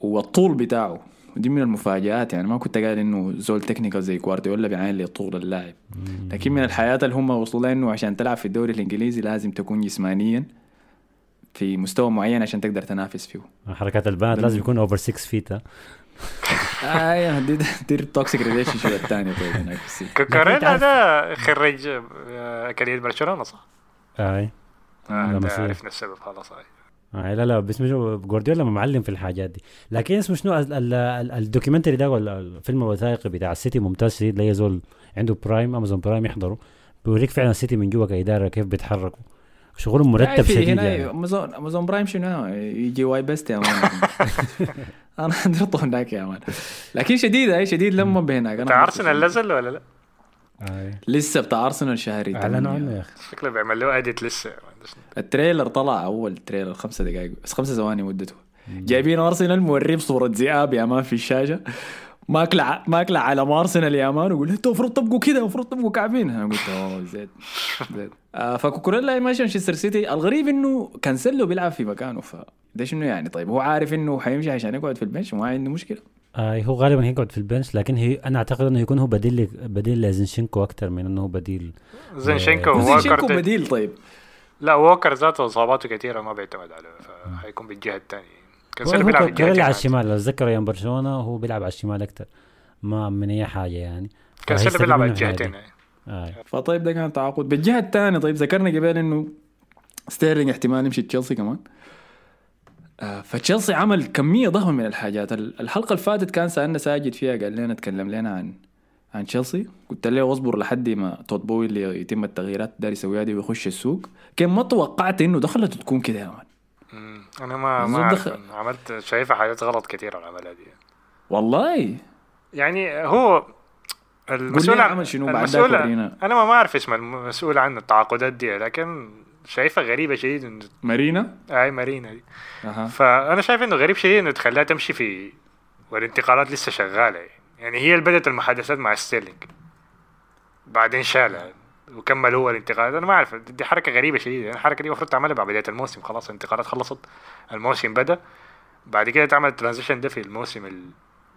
والطول بتاعه. ودي من المفاجآت يعني ما كنت قايل إنه زول technical زي جوارديولا بيعاين لطول اللاعب. لكن من الحاجات اللي هم وصلوا لها إنه عشان تلعب في الدوري الإنجليزي لازم تكون جسمانيا. في مستوى معين عشان تقدر تنافس فيه. حركات البنات لازم يكون over 6 feet أيوه دي دي ال toxic relationship الثاني طيب هناك. <laughs> تعرف- ده خريج آه، أكاديمية برشلونة صح؟ أي. آه،. عرفنا السبب خلاص آه لا لا بس جوارديولا معلم في الحاجات دي. لكن اسمه شنو؟ ال- ال- ال- ال documentary ده ولا الفيلم الوثائقي بتاع السيتي ممتاز شديد أي زول عنده Prime Amazon Prime يحضره. بيوريك فعلا السيتي من جوا كإدارة كيف بيتحركوا. شغلهم مرتب في شديد هنا يعني. امازون أمازون برايم شنو؟ يجي واي بيست يا مان. <laughs> أنا حضرته هناك يا مان. لكن شديد هاي شديد لما بهناك. أنا بتاع أرسنال. نزل ولا لا؟ لسه بتاع أرسنال شهري. أعلنوا. عنه يا أخي. شكله بيعمل له اديت لسه التريلر طلع أول تريلر خمسة دقائق بس خمسة ثواني مدته. جايبين أرسنال موريه بصورة ذئاب يا مان في الشاشة. ماكلة ماكلة على ارسنال يا مان ويقول أنتوا المفروض تبقوا كده المفروض تبقوا كعبين. أنا قلت أوه زيت زيت آه فكوكوريلا ماشي مانشستر سيتي الغريب إنه كانسيلو بيلعب في مكانه ف ده شنو يعني؟ طيب هو عارف إنه حيمشي عشان يقعد في ال bench وما عنده مشكلة. آي هو غالبا هيقعد في ال bench لكن هي أنا أعتقد إنه يكون هو بديل بديل لزنشينكو أكثر من إنه هو بديل. زينشينكو وزينشينكو ووكر ده- بديل طيب. لا ووكر ذاته إصاباته كثيره ما بيعتمد عليه فحيكون بالجهة الثانية كانسيلو هو بيلعب كان بالجهه على. الشمال لو أتذكر أيام برشلونة هو بيلعب على الشمال أكثر ما من أي حاجة يعني فهيستفيد بيلعب على. الجهتين آي. فطيب ده كان تعاقد بالجهة الثانية طيب ذكرنا قبل إنه ستيرلينج احتمال يمشي تشيلسي كمان آه فتشيلسي عمل كمية ضخمة من الحاجات ال- الحلقة اللي فاتت كان سألنا ساجد فيها قال لنا تكلم لنا عن عن تشيلسي قلت له اصبر لحد ما تود بولي اللي يتم التغييرات داير يسويها دي ويخش السوق كان ما توقعت إنه دخلته تكون كده يا man. أنا ما ما دخل- عملت شايفها حاجات غلط كثيره العملية دي والله. يعني هو المسؤول عن عمل شنو بعد المسؤول. أنا ما بعرف اسم المسؤول عن التعاقدات دي لكن شايفها غريبة شديد انه مارينا؟ هاي مارينا دي. أها. فأنا شايف إنه غريب شديد إنه تخليها تمشي في والانتقالات لسه شغالة. يعني, يعني هي اللي بدأت المحادثات مع ستيرلينج. بعدين شالها. وكمل هو الانتقالات. أنا ما أعرف دي حركة غريبة شديد يعني الحركة دي المفروض تعملها بعد بداية الموسم. خلاص الانتقالات خلصت الموسم بدأ. بعد كده تعمل ال transition ده في الموسم ال...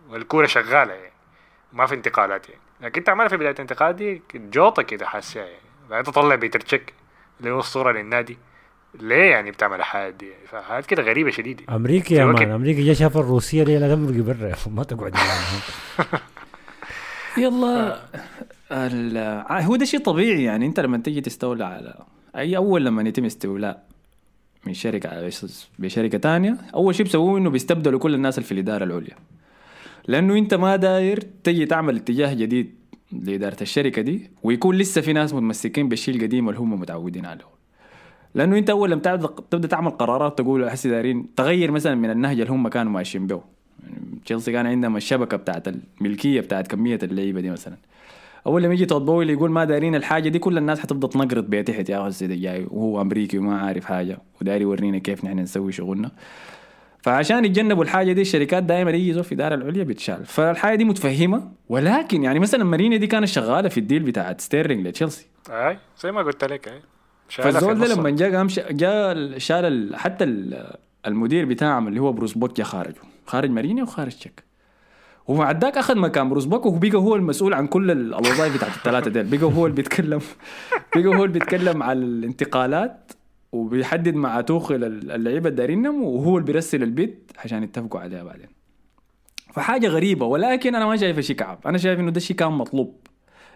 والكورة شغالة يعني. ما في انتقالات يعني. لكن تعملها في بداية الانتقالات دي جوطه كده حاسها يعني. بعدين تطلع بيتر تشيك اللي هو الصورة للنادي ليه يعني بتعمل الحاجات دي يعني. فحاجات كده غريبة شديد يعني. أمريكا يا man أمريكا جا شاف الروسيه دي لا تمرق برا <laughs> ما تقعد معاهم. <laughs> يلا. هو ده شيء طبيعي يعني. انت لما تيجي تستولى على أي أول لما يتم استولاء من شركة بشركه تانية أول شيء بيسووه إنه بيستبدلوا كل الناس اللي في الإدارة العليا. لأنه أنت ما داير تجي تعمل اتجاه جديد لإدارة الشركة دي ويكون لسه في ناس متمسكين بالشيء القديم اللي هم متعودين عليه. لأنه أنت أول لما تبدأ تعمل قرارات تقول أحس دايرين تغير مثلا من النهج اللي هم كانوا ماشيين به. يعني تشيلسي كان عندهم الشبكة بتاعت الملكية بتاعت كمية اللعيبة دي مثلا. أول لما يجي تود بولي يقول ما دايرين الحاجة دي كل الناس حتبدا تنقرط بيها تحت. يا ده جاي وهو أمريكي وما عارف حاجة وداير يورينا كيف نحن نسوي شغلنا. فعشان يتجنبوا الحاجة دي الشركات دائما يجي زول في الاداره العليا بتشال. فالحاجة دي متفهمة ولكن يعني مثلا مارينا دي كانت شغالة في ال deal بتاعت ستيرلينج لتشيلسي. أي زي ما قلت لك أي. فالزول ده. لما جاء قام جاء شال ال- حتى ال- المدير بتاعهم اللي هو بروس بوك جا خارجه خارج مارينا وخارج تشيك. ومع ذاك أخذ مكان بروس. بوك وبقى هو المسؤول عن كل ال- الوظائف بتاعت الثلاثة ديل. بقى هو اللي بيتكلم <laughs> بقى هو اللي بيتكلم على الانتقالات وبيحدد مع توخل ال- اللعيبة الدارينهم وهو اللي بيرسل ال bid عشان يتفقوا عليها بعدين. فحاجة غريبة ولكن أنا ما شايفه شيء كعب. أنا شايف إنه ده شيء كان مطلوب.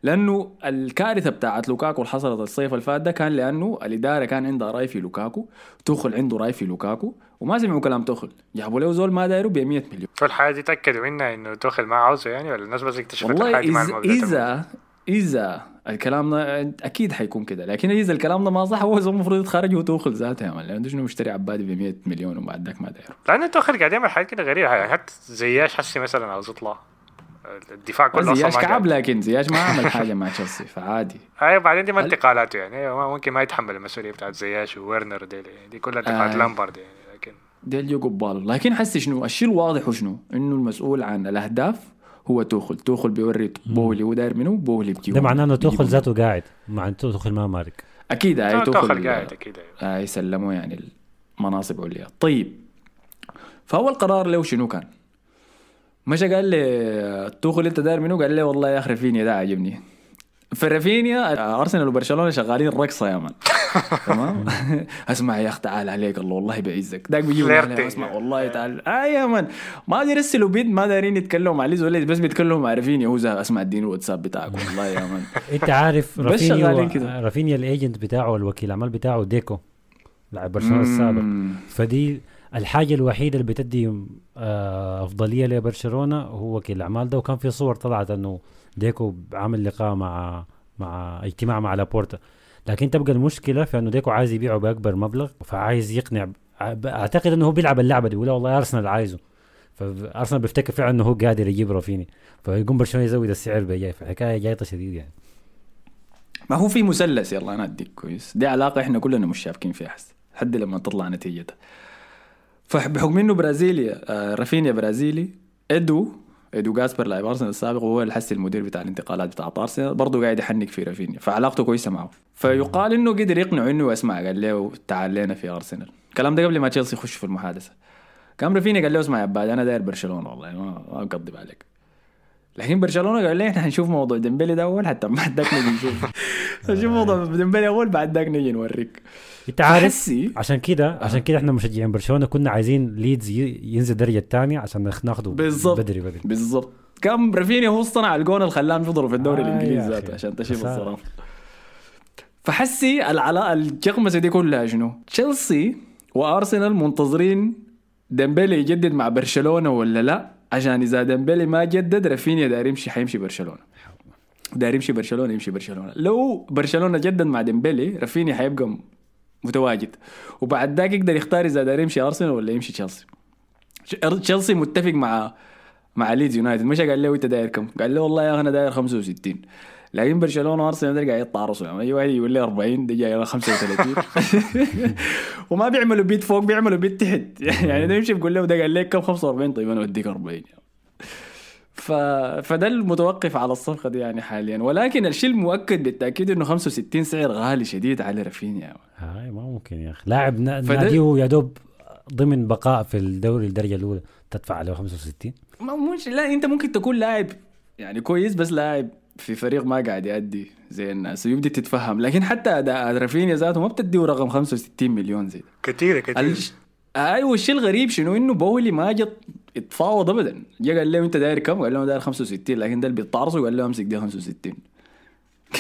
لأنه الكارثة بتاعت لوكاكو اللي حصلت الصيف اللي فات ده كان لأنه الإدارة كان عندها رأي في لوكاكو توخل عنده رأي في لوكاكو وما سمعوا كلام توخل. جابوا له زول ما دايره ب 100 مليون فالحاجه دي تأكدوا منها إنه توخل ما عاوزه يعني ولا الناس بس اكتشفت والله الحاجة دي مع اذا المبدأ اذا إذا الكلام ده أكيد حيكون كده. لكن إذا الكلام ده ما صح هو المفروض يتخرج هو توخل ذاته يا مان. لأنه شنو مشتري عبادي ب 100 مليون وبعد ذاك ما دايره. لأنه توخل قاعد يعمل حاجات كده غريبة. يعني حتى زياش حسي مثلا عاوز يطلع الدفاع كله زياش كعب. لكن زياش ما عمل <laughs> حاجة مع تشيلسي فعادي. أيوه بعدين دي ما انتقالاته يعني. أيوة ممكن ما يتحمل المسؤولية بتاعت زياش وورنر دي دي كلها انتقالات آه. لامبارد يعني. لكن ديل جو قبال لكن حسي شنو؟ الشيء الواضح هو شنو؟ إنه المسؤول عن الأهداف هو توخل. توخل بيوري بولي هو داير منه بولي بجيبه ده معناه إنه توخل. ذاته قاعد. مع توخل ما مالك. أكيد هاي توخل قاعد أكيد آه يسلموا يعني المناصب عليا طيب فاول قرار له شنو كان؟ مشى قال لي توخل أنت داير منو؟ قال لي والله يا أخي رافينيا ده عجبني في رافينيا آه، أرسنال وبرشلونة شغالين رقصة يا مان. <laughs> تمام؟ <laughs> اسمع يا اخ تعال عليك الله والله بعزك داك بيجي. اسمع والله تعال. آه يا مان ما داير يرسلوا bid ما دايرين يتكلموا مع ليدز ولا بس بيتكلموا مع رافينيا. هو اسمع اديني الواتساب بتاعك والله يا مان. <laughs> أنت عارف رافينيا. رافينيا ال agent بتاعه الوكيل الاعمال بتاعه ديكو لاعب برشلونة السابق. فدي الحاجة الوحيدة اللي بتدي آه، أفضلية لبرشلونة هو وكيل الأعمال ده. وكان في صور طلعت إنه ديكو عامل لقاء مع مع اجتماع مع لابورتا. لكن تبقى المشكلة في إنه ديكو عايز يبيعه بأكبر مبلغ فعايز يقنع أعتقد إنه هو بيلعب اللعبة دي بيقول لا والله أرسنال عايزه. فأرسنال بيفتكر فعلا إنه هو قادر يجيب رافيني فيقوم برشلونة يزود السعر بجاي فالحكايه جايطة شديد يعني. ما هو في مثلث يلا أنا أديك كويس. دي علاقة إحنا كلنا مش شابكين فيها حس لحد لما تطلع نتيجتها. فبحكم إنه برازيلي آه رافينيا برازيلي إدو ادو جاسبر لاعب ارسنال السابق وهو الحسي المدير بتاع الانتقالات بتاع ارسنال برضه قاعد يحنك في رافينيا فعلاقته كويسة معه. فيقال إنه قدر يقنعه إنه اسمع قال له تعال لنا في أرسنال. الكلام ده قبل ما تشيلسي يخش في المحادثة. قام رافينيا قال له اسمع يا عباد أنا داير برشلونة والله ما اقضب عليك لكن برشلونة قال لي إحنا حنشوف موضوع ديمبلي ده أول حتى بعد ذاك نجي نشوف. نشوف موضوع ديمبلي أول بعد ذاك نجي نوريك. أنت عارف حسي عشان كده عشان كده إحنا مشجعين برشلونة. كنا عايزين ليدز ينزل الدرجه الثانية عشان ناخ- ناخده بالظبط. بدري بدري. بالضبط. كان رافينيا هو صنع الجون اللي خلاهم يفضلوا في الدوري آه الإنجليزي ذاته. عشان خسارة. الصراحة. فحسي العلاقه الجقمسة دي كلها شنو؟ تشيلسي وأرسنال منتظرين ديمبلي يجدد مع برشلونة ولا لا؟ عشان إذا ديمبلي ما جدد رافينيا داير يمشي حيمشي برشلونة. داير يمشي برشلونة يمشي برشلونة. لو برشلونة جدد مع ديمبلي رافينيا حيبقى متواجد. وبعد ذاك يقدر يختار إذا داير يمشي أرسنال ولا يمشي تشيلسي. تشيلسي متفق مع مع ليدز يونايتد. مش قال له انت داير كم؟ قال له والله يا أنا داير 65 لكن برشلونة وأرسنال ده قاعد يتعرصوا يعني أي واحد يقول لي 40 ده جاي 35 وما بيعملوا bid فوق بيعملوا bid تحت. يعني ده يمشي بيقول له ده قال لك كم؟ 45 طيب أنا أوديك 40 يعني. ف... فده المتوقف على الصفقة دي يعني حاليا. ولكن الشيء المؤكد بالتأكيد إنه 65 سعر غالي شديد على رافينيا. هاي ما ممكن يا أخي. لاعب نا- فده- ناديه يا دوب ضمن بقاء في الدوري الدرجة الأولى. تدفع عليه 65 ما مش لا أنت ممكن تكون لاعب يعني كويس بس لاعب في فريق ما قاعد يأدي زي الناس يبدي تتفهم. لكن حتى اداء رافينيا ذاته ما بتديه رقم 65 مليون زي كثير كثير الش... أيوه الشيء الغريب شنو؟ إنه بولي ما جت اتفاوض ابدا. جا قال له أنت داير كم؟ قال له أنا داير 65 لكن ده اللي بيتعرصوا قال له أمسك دي 65 قال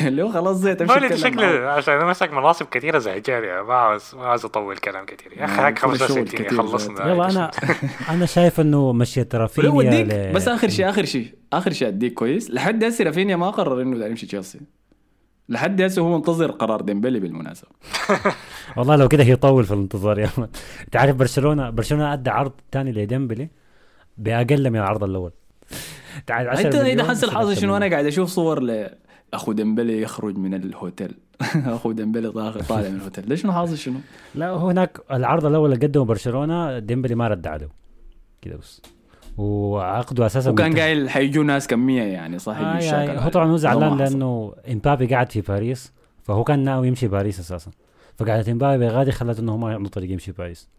له خلاص زي تمشي مولد تتكلم شكله. عشان أنا مسك مناصب كثيرة زي جاري ما عاوز ما عاوز أطول كلام كثير. يا أخي هاك كل الشغل 65 كتير يخلصنا يلا أنا <laughs> أنا شايف إنه مشيت رافينيا ل- بس آخر شيء آخر شيء آخر شيء أديك كويس. لحد هسه رافينيا ما قرر إنه يمشي تشيلسي. لحد هسه هو منتظر قرار ديمبلي بالمناسبة. <laughs> والله لو كده هيطول في الانتظار يا مان انت عارف برشلونه برشلونة أدى عرض ثاني لديمبلي بأقل من العرض الأول. تعال 10 أنت إذا حس الحظ شنو. أنا قاعد أشوف صور لاخو ديمبلي يخرج من الهوتيل. <laughs> أخو ديمبلي طالع من الهوتيل. ليش شنو حاصل شنو؟ لا هناك العرض الأول اللي قدمه برشلونة ديمبلي ما رد عليه. كده بس. وعقده أساسا وكان. قايل حيجوا ناس كمية يعني صح؟ آه يعني هو. طبعا هو زعلان ما. لأنه إمبابي قاعد في باريس فهو كان ناوي يمشي باريس أساسا. فقعدت إمبابي غادي خلت إنه هو ما عنده طريق يمشي باريس.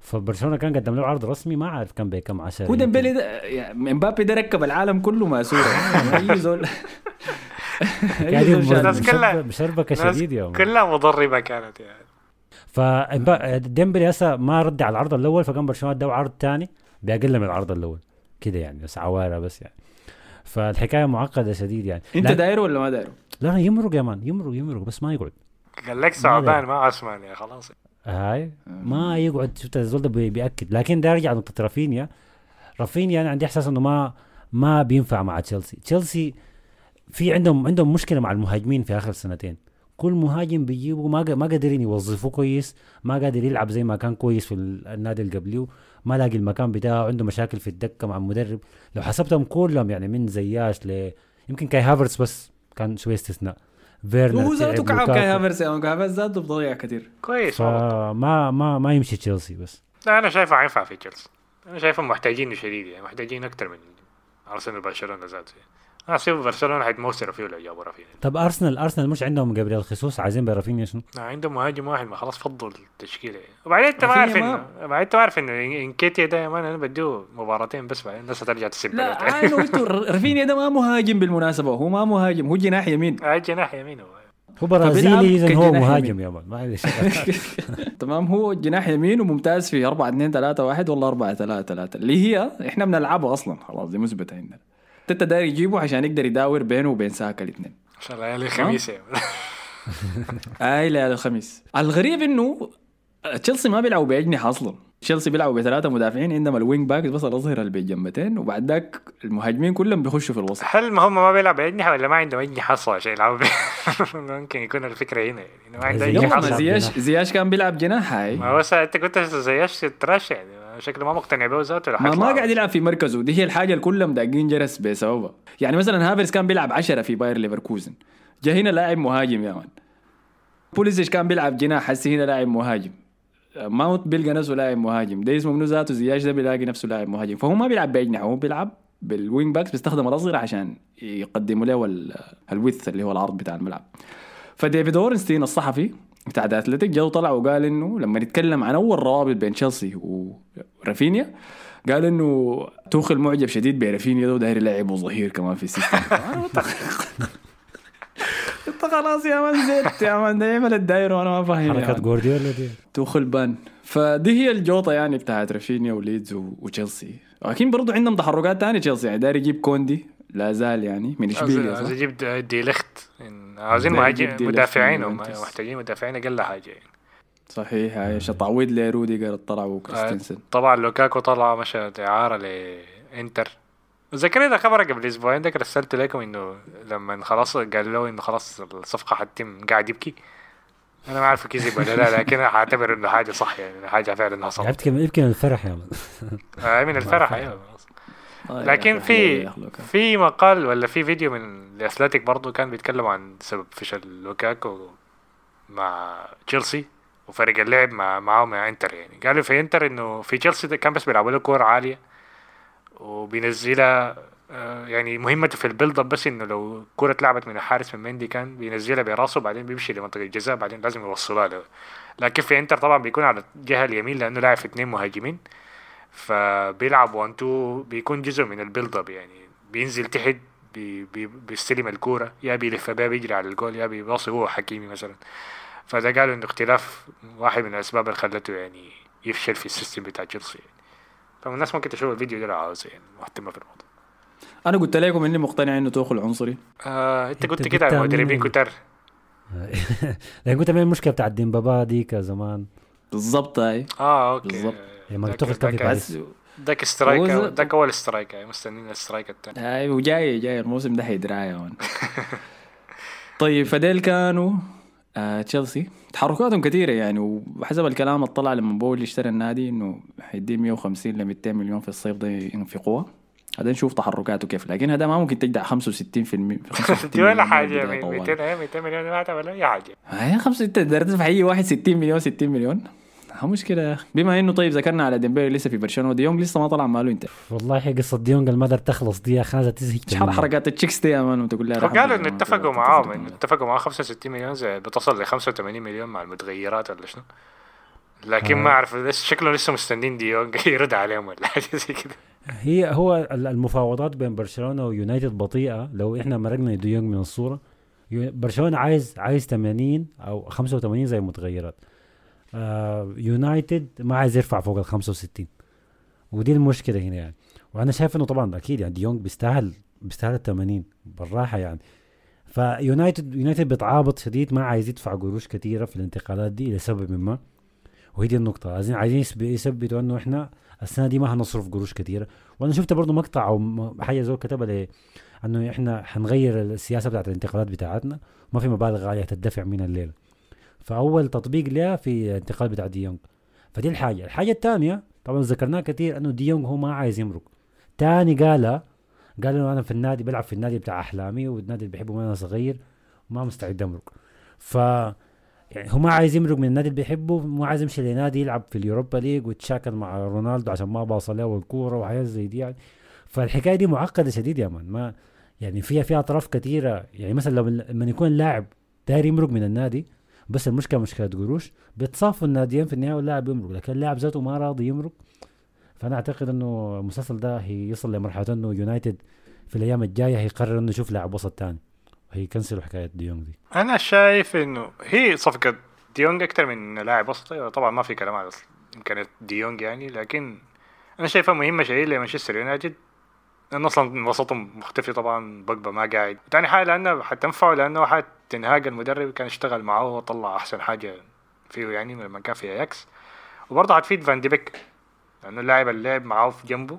فبرشلونة كان قدم له عرض رسمي ما عارف كان بكم 10 هو ديمبلي ده يعني إمبابي ده ركب العالم كله ماسوره يعني <laughs> أي زول. <laughs> <laughs> كلها- مشربكه شديد يا مان. كلها مضربة كانت يعني. فديمبلي هسه ما رد على العرض الأول فقام برشلونة اداه عرض ثاني باقل من العرض الأول. كده يعني بس عواره بس يعني. فالحكاية معقدة شديد يعني. أنت دايره ولا ما دايره؟ لا لا يمرق يا مان يمرق يمرق بس ما يقعد. قال لك ثعبان ما عثمان يا خلاص. هاي؟ ما يقعد. شفت الزول ده بي- بيأكد. لكن ده يرجع نقطة رافينيا. رافينيا أنا عندي إحساس إنه ما ما بينفع مع تشيلسي. تشيلسي في عندهم عندهم مشكلة مع المهاجمين في آخر سنتين كل مهاجم بيجيبوا ما ما قادرين يوظفوه كويس ما قادر يلعب زي ما كان كويس في ال- النادي اللي قبليه ما لاقي المكان بتاعه عنده مشاكل في الدكة مع المدرب. لو حسبتهم كلهم يعني من زياش ل يمكن كاي هافرتس بس كان شوية استثناء. فيرنر هو ذاته كعب. كاي هافرز يعني كاي هافرز ذاته بضيع كثير كويس والله. فما ما ما يمشي تشيلسي بس. لا أنا شايفه حينفع في تشيلسي. أنا شايفهم محتاجينه شديد يعني محتاجين أكتر من أرسنال وبرشلونة ذاته يعني. أنا احسب برشلونة حيتموسروا فيه لو جابوا رافينيا. طب أرسنال أرسنال مش عندهم جابريل خيسوس؟ عايزين برافينيا شنو؟ لا، عندهم مهاجم واحد ما خلاص فضوا التشكيلة. يعني. وبعدين أنت ما عارف رافينيا انه بعدين أنت ما عارف انه إنكيتيا ده يا مان أنا بديه مباراتين بس بعدين الناس هترجع تسب لا عايز قلت <laughs> رافينيا ده ما مهاجم بالمناسبة هو ما مهاجم هو جناح يمين. آه، جناح يمين هو. هو برازيلي إذا هو مهاجم. يا مان معلش تمام هو جناح يمين وممتاز في 4 2 3 1 ولا 4 3 3 اللي هي إحنا بنلعبها أصلا خلاص دي مثبتة عندنا. انت داير يجيبه عشان يقدر يداور بينه وبين ساكا الاثنين ان شاء الله ليالي خميس يعني. <laughs> أي ليالي الخميس الغريب إنه تشيلسي ما بيلعبوا بأجنحة أصلا تشيلسي بيلعبوا بثلاثة مدافعين عندما ال wing back بس الاظهره اللي بالجنبتين وبعد ذاك المهاجمين كلهم بيخشوا في الوسط هل ما هم ما بيلعب اجنحه ولا ما عندهم أجنحة أصلا عشان يلعبوا؟ <laughs> ممكن يكون الفكرة هنا يعني ما عنده زي أجنحة. زياش. زياش كان بيلعب جناح هاي ما هو انت كنت زياش trash يعني شكله ما مقتنع به ذاته ما ما. قاعد يلعب في مركزه دي هي الحاجة اللي كلهم داقين جرس بسببها يعني مثلا هافرز كان بيلعب عشرة في باير ليفركوزن. جا هنا لاعب مهاجم يا مان. بوليسيتش كان بيلعب جناح هسي هنا لاعب مهاجم. ماونت بيلقى نفسه لاعب مهاجم. ده اسمه منو ذاته؟ زياش ده بيلاقي نفسه لاعب مهاجم. فهو ما بيلعب باجنحه هو بيلعب بال wing backs بيستخدم الاظهر عشان يقدموا له ال- ال width اللي هو العرض بتاع الملعب. فديفيد أورنستين الصحفي بتاع أتلتيك جو طلع وقال إنه لما نتكلم عن أول روابط بين تشيلسي ورافينيا قال إنه توخل معجب شديد برافينيا ده وداير يلعبه ظهير كمان في ال system. <laughs> انت خلاص يا man زيت يا man ده يعمل الداير وأنا ما فاهم حركات. جوارديولا دي. توخل بان فدي هي الجوطة يعني بتاعت رافينيا وليدز وتشيلسي. لكن برضو عندهم تحركات تانية تشيلسي يعني داير يجيب كوندي لا زال يعني من إشبيليا صح؟ يجيب د- دي لخت إن- عاوزين مهاجم مدافعين. محتاجين مدافعين أقل حاجة يعني. صحيح هاي عشان تعويض لروديجر طلع وكريستنسن. طبعا لوكاكو طلع مشى إعارة لإنتر. ذكرت الخبر قبل أسبوعين؟ ده رسلت لكم إنه لما خلاص قال له إنه خلاص الصفقة حتتم قاعد يبكي. أنا ما عارف كذب ولا لا لكن أنا حاعتبر إنه حاجة صح يعني حاجة فعلا حصلت. كم يبكي من الفرح يا آه، من الفرح <laughs> أيوه. لكن في في مقال ولا في فيديو من الاثليتيك برضو كان بيتكلم عن سبب فشل لوكاكو مع تشيلسي وفريق اللعب مع معاهم مع انتر يعني. قالوا في انتر إنه في تشيلسي كان بس بيلعبوا له كورة عالية وبينزلها آه، يعني مهمته في ال build up بس إنه لو كرة اتلعبت من الحارس من مندي كان بينزلها براسه بعدين بيمشي لمنطقة الجزاء بعدين لازم يوصلها له. لكن في انتر طبعا بيكون على الجهة اليمين لأنه لاعب في اثنين مهاجمين. فبيلعب one two بيكون جزء من ال build up يعني. بينزل تحت بي بي بيستلم الكورة. يا بيلف بيها بيجري على الجول يا بيباصي هو حكيمي مثلا. فده قالوا إنه اختلاف واحد من الأسباب اللي خلته يعني يفشل في ال system بتاع تشيلسي يعني. فالناس ممكن تشوف الفيديو ده لو عاوزة يعني مهتمة في الموضوع. أنا قلت لكم إني مقتنع إنه توخل عنصري. آه أنت قلت كده قلتها على مدربين من- كتار. <laughs> لأن كنت من المشكلة بتاعت ديمبابا ديك زمان بالضبط هاي آه okay. بالضبط. لما ذاك- تخل كان ذاك- كويس. بس ذاك strike هو ز- ذاك أول strike يعني مستنيين ال strike الثاني هاي وجاي جاي الموسم ده حيدرايا هون. طيب فديل كانوا آه تشيلسي. تحركاتهم كثيرة يعني وحسب الكلام اللي طلع لما بولي اشترى النادي إنه حيديه 150 ل 200 مليون في الصيف ده ينفقوها. هذا نشوف تحركاته كيف. لكن هذا ما ممكن تجدع 65% 65 <laughs> دي ولا حاجة بداية طوال. 200 إيه 200 مليون ما ولا أي حاجة. هاي 65 تقدر تدفع أي واحد 60 مليون 60 مليون. مشكلة. يا أخي بما إنه طيب ذكرنا على ديمبلي لسه في برشلونة وديونج لسه ما طلع ماله انت والله هي قصة ديونج المدر تخلص دي يا أخي هذا تزهق حركات ال chicks دي يا man وتقول لها وقالوا إنه اتفقوا معاهم إنه اتفقوا معاه 65 مليون زي بتصل ل 85 مليون مع المتغيرات ولا شنو. لكن آه. ما أعرف لسه شكله لسه مستنين ديونج <laughs> يرد عليهم ولا حاجة زي كده. هي هو ال- المفاوضات بين برشلونة ويونايتد بطيئة. لو إحنا مرقنا ديونج من الصورة يو- برشلونة عايز عايز 80 أو 85 زي المتغيرات آه يونايتد ما عايز يرفع فوق ال 65 ودي المشكلة هنا يعني. وأنا شايف إنه طبعا أكيد يعني ديونج بيستاهل بيستاهل ال 80 بالراحة يعني. فيونايتد يونايتد بيتعابط شديد ما عايز يدفع قروش كثيره في الانتقالات دي لسبب ما. وهي دي النقطة. عايزين عايزين يثب- يثبتوا إنه إحنا السنة دي ما هنصرف قروش كثيره وأنا شفت برضو مقطع أو حاجة زول كتبها لي إنه إحنا حنغير السياسة بتاعت الانتقالات بتاعتنا. ما في مبالغ عاليه تدفع من الليلة. فأول تطبيق لها في الانتقال بتاع ديونج فدي الحاجة. الحاجة الثانية طبعا ذكرناها كثير إنه ديونج هو ما عايز يمرق. تاني قالها قال إنه أنا في النادي بلعب في النادي بتاع أحلامي والنادي اللي بحبه وأنا صغير وما مستعد أمرق. ف يعني هو ما عايز يمرق من النادي اللي بيحبه ما عايز يمشي لنادي يلعب في ال Europa League ويتشاكل مع رونالدو عشان ما باص له الكوره وحاجات زي دي يعني. فالحكاية دي معقدة شديد يا man. ما يعني فيها فيها أطراف كثيره يعني مثلا لما يكون لاعب داير يمرق من النادي بس المشكلة مشكله قروش بيتصافوا الناديين في النهاية واللاعب يمرق لكن اللاعب ذاته ما راضي يمرق. فأنا أعتقد إنه المسلسل ده هيصل لمرحلة إنه يونايتد في الأيام الجاية هيقرر إنه يشوف لاعب وسط تاني. هيكنسلوا حكاية ديونج دي. أنا شايف إنه هي صفقة ديونج أكثر من لاعب وسطي طبعا ما في كلام على إمكانية ديونج يعني لكن أنا شايفها مهمة شديد لمانشستر يونايتد. لأنه أصلا وسطهم مختفي طبعا بوجبا ما قاعد. ثاني حاجة لأنه حتنفعه لأنه حد تنهاج المدرب كان اشتغل معه وطلع أحسن حاجة فيه يعني لما كان في اياكس وبرضه حتفيد فان دي بيك لأنه اللاعب اللي لعب معاه في جنبه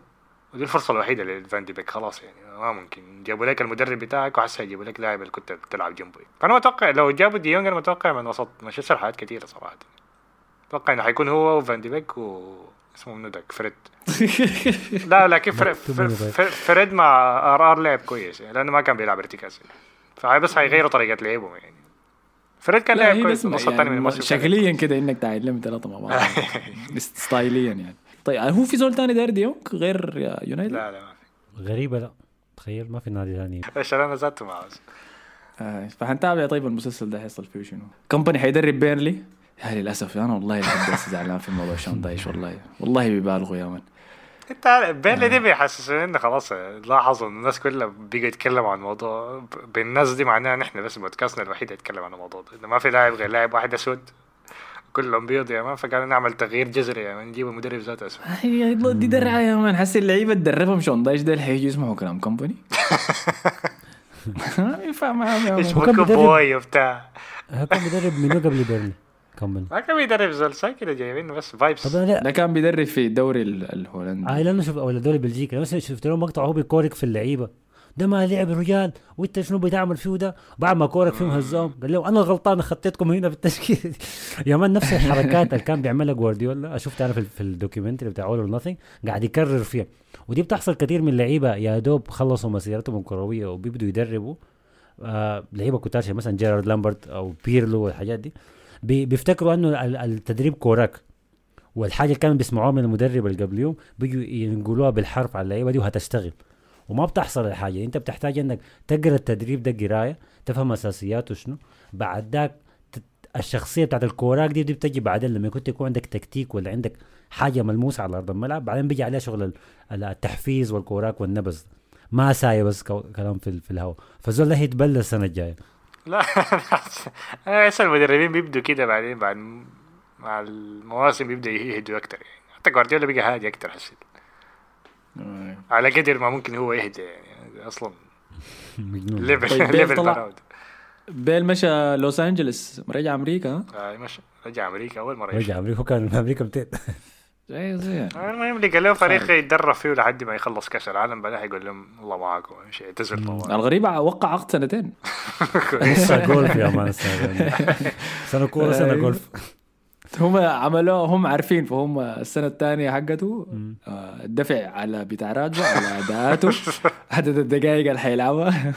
ودي الفرصة الوحيدة لفان دي بيك خلاص يعني ما ممكن. جابوا لك المدرب بتاعك وحسه يجيبوا لك لاعب اللي كنت بتلعب جنبه. فأنا متوقع لو جابوا ديونج أنا متوقع من وسط مانشستر حاجات كثيره صراحة. أتوقع إنه حيكون هو وفان دي بيك و اسمه منو داك فريد. <laughs> لا لكن فريد, فريد مع RR لعب كويس يعني لأنه ما كان بيلعب ارتكاز. فهي بس حيغيروا طريقة لعبهم يعني. فريد كان لاعب كويس النص الثاني من الموسم شكليا كده إنك تعلم ثلاثة مع بعض. <laughs> ستايليا يعني. طيب هو في زول ثاني داير ديونج غير يونايتد؟ لا لا ما في. غريبة لا. تخيل ما في نادي ثاني. <laughs> إيش أنا ذاته معه آه فحنتابع طيب المسلسل ده حيصل فيه شنو؟ كمباني حيدرب بيرنلي؟ يا للأسف أنا والله لحد زعلان في موضوع شون دايش والله. والله بيبالغوا يا man. انت بيرنلي دي بيحسسوني انه خلاص لاحظوا إن الناس كلها بيجوا يتكلموا عن الموضوع. بالناس دي معناها نحن بس بودكاستنا الوحيد يتكلم عن الموضوع ده. ما في لاعب غير لاعب واحد أسود كلهم بيض يا man فقالوا نعمل تغيير جذري يا man نجيب المدرب ذاته أسود. <laughs> دي درعه يا man حسي اللعيبة تدربهم شون دايش ده؟ حيجوا يسمعوا كلام كومباني. ما ينفع معاهم يا man boy وبتاع كان بيدرب منو قبل بيرنلي كمل. ما كان بيدرب زول كده جايبين بس vibes طب لا. ده كان بيدرب في الدوري الهولندي. آه لأنه شوف ولا الدوري البلجيكي بس شفت له مقطع هو بيكورك في اللعيبة. ده ما لعب الرجال. وإنت شنو بتعمل فيه ده؟ بعد ما كورك فيهم هزاهم قال له أنا غلطان خطيتكم هنا في التشكيل. <laughs> يا man نفس الحركات اللي كان بيعملها جوارديولا. شفت أنا في, في ال documentary بتاع All or Nothing قاعد يكرر فيها. ودي بتحصل كثير من اللعيبة. يا دوب خلصوا مسيرتهم الكروية وبيبدوا يدربوا. آه لعيبة كتار مثلا جيرارد لامبارد أو بيرلو والحاجات دي. بيفتكروا انه التدريب كوراك والحاجة اللي كانوا بيسمعوها من المدرب اللي قبليهم بيجوا ينقلوها بالحرف على اللعيبة دي وهتشتغل. وما بتحصل الحاجة. انت بتحتاج انك تقرأ التدريب ده قراية تفهم أساسياته شنو. بعد ذاك الشخصية بتاعت الكوراك دي, دي بتجي بعدين لما كنت يكون عندك تكتيك ولا عندك حاجة ملموسة على أرض الملعب بعدين بيجي عليها شغل التحفيز والكوراك والنبز. ما ساي بس كلام في, في الهواء فزول ده هيتبلى السنة الجاية. <laughs> لا أنا احس المدربين بيبدوا كده بعدين بعد مع المواسم بيبدا يهدوا أكتر يعني. حتى جوارديولا بقى هادي أكتر حسيت. على قدر ما ممكن هو يهدى يعني أصلا. <laughs> <laughs> ليفل طيب ليفل بيل مشى لوس أنجلس رجع أمريكا ها؟ آه مشى. رجع أمريكا أول مرة رجع أمريكا هو كان في أمريكا متين زي زي المهم لقى له فريق يتدرب فيه لحد ما يخلص كأس العالم بعدها يقول لهم الله معاكم امشي اعتزل الغريب وقع عقد سنتين. <laughs> لسه جولف يا مان سنة كورة سنة <laughs> جولف هم عملوه هم عارفين فهم السنة الثانية حقته الدفع على بتاع راتبه على أداءاته. <laughs> عدد الدقائق اللي حيلعبها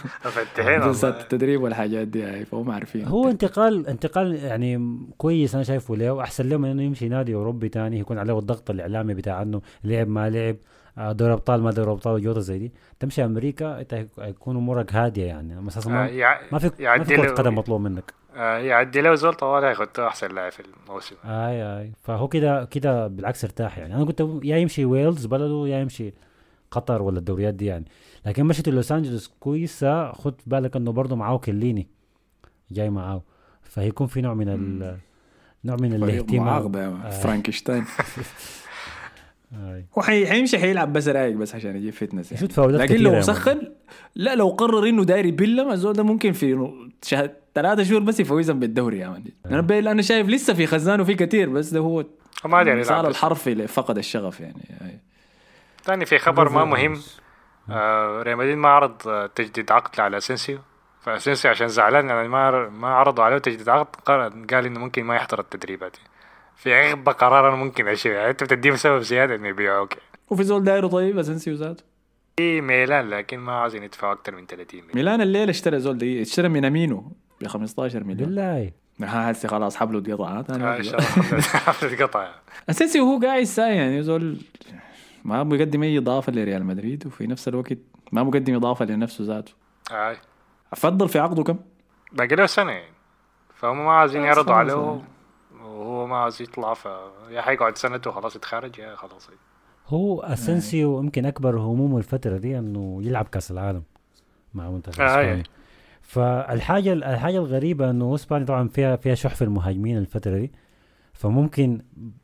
جلسات التدريب والحاجات دي هاي فهم عارفين. هو انتقال انتقال يعني كويس أنا شايفه له احسن له من إنه يمشي نادي أوروبي ثاني يكون عليه الضغط الإعلامي بتاع إنه لعب ما لعب دوري أبطال ما دوري أبطال جوطه زي دي. تمشي أمريكا إنت هيكون امورك هادية يعني. أساسا ما, ما في ما في كرة قدم مطلوب منك. آه يعدي له زول طوال ياخذ أحسن لاعب في الموسم. آي آي. فهو كده كده بالعكس ارتاح يعني. أنا كنت يا يمشي ويلز بلده يا يمشي قطر ولا الدوريات دي يعني. لكن مشيت لوس أنجلوس كويسة خد بالك إنه برضه معاه كيليني جاي معاه. فهيكون في نوع من ال نوع من الاهتمام. آه. فرانكشتاين. <laughs> هو حيمشي حيلعب بس رايق بس عشان يجيب fitness يعني. لكن لو سخن لا لو قرر إنه داير يبلم الزول ده ممكن في شهر ثلاثة شهور بس يفوزهم بالدوري يا man أنا بيل أنا شايف لسه في خزانه في كثير بس ده هو ما يعني صار الحريف اللي فقد الشغف يعني. ثاني في خبر ما مهم. آه ريال مدريد ما عرض تجديد عقد على اسنسيو فاسنسيو عشان زعلان يعني ما ما عرضوا عليه تجديد عقد قال إنه ممكن ما يحضر التدريبات. في اغبى قرار أنا ممكن اشيله يعني أنت بتديه سبب زيادة انه يبيعوك وفي زول دايره طيب اسنسيو ذاته في ميلان لكن ما عايزين يدفعوا أكثر من 30 مليون. ميلان الليلة اشترى زول دي اشترى مينامينو ب 15 مليون. بالله. ها هسه خلاص حبله اتقطع آه، واحد إن. شاء الله. <laughs> حفلة قطع اساسي وهو قاعد ساي يعني زول ما بيقدم أي إضافة لريال مدريد وفي نفس الوقت ما مقدم إضافة لنفسه ذاته. اي أفضل في عقده كم؟ باقي له سنة. يعني فهم ما عايزين خلاص يعرضوا عليه. وهو ما عايز يطلع ف يا حيقعد سنته خلاص يتخرج يا خلاص. هو اسنسيو يمكن أكبر همومه الفترة دي إنه يلعب كأس العالم مع منتخب آه، إسبانيا. يعني. فالحاجة الحاجة الغريبة إنه إسبانيا طبعا فيها فيها شح في المهاجمين الفترة دي. فممكن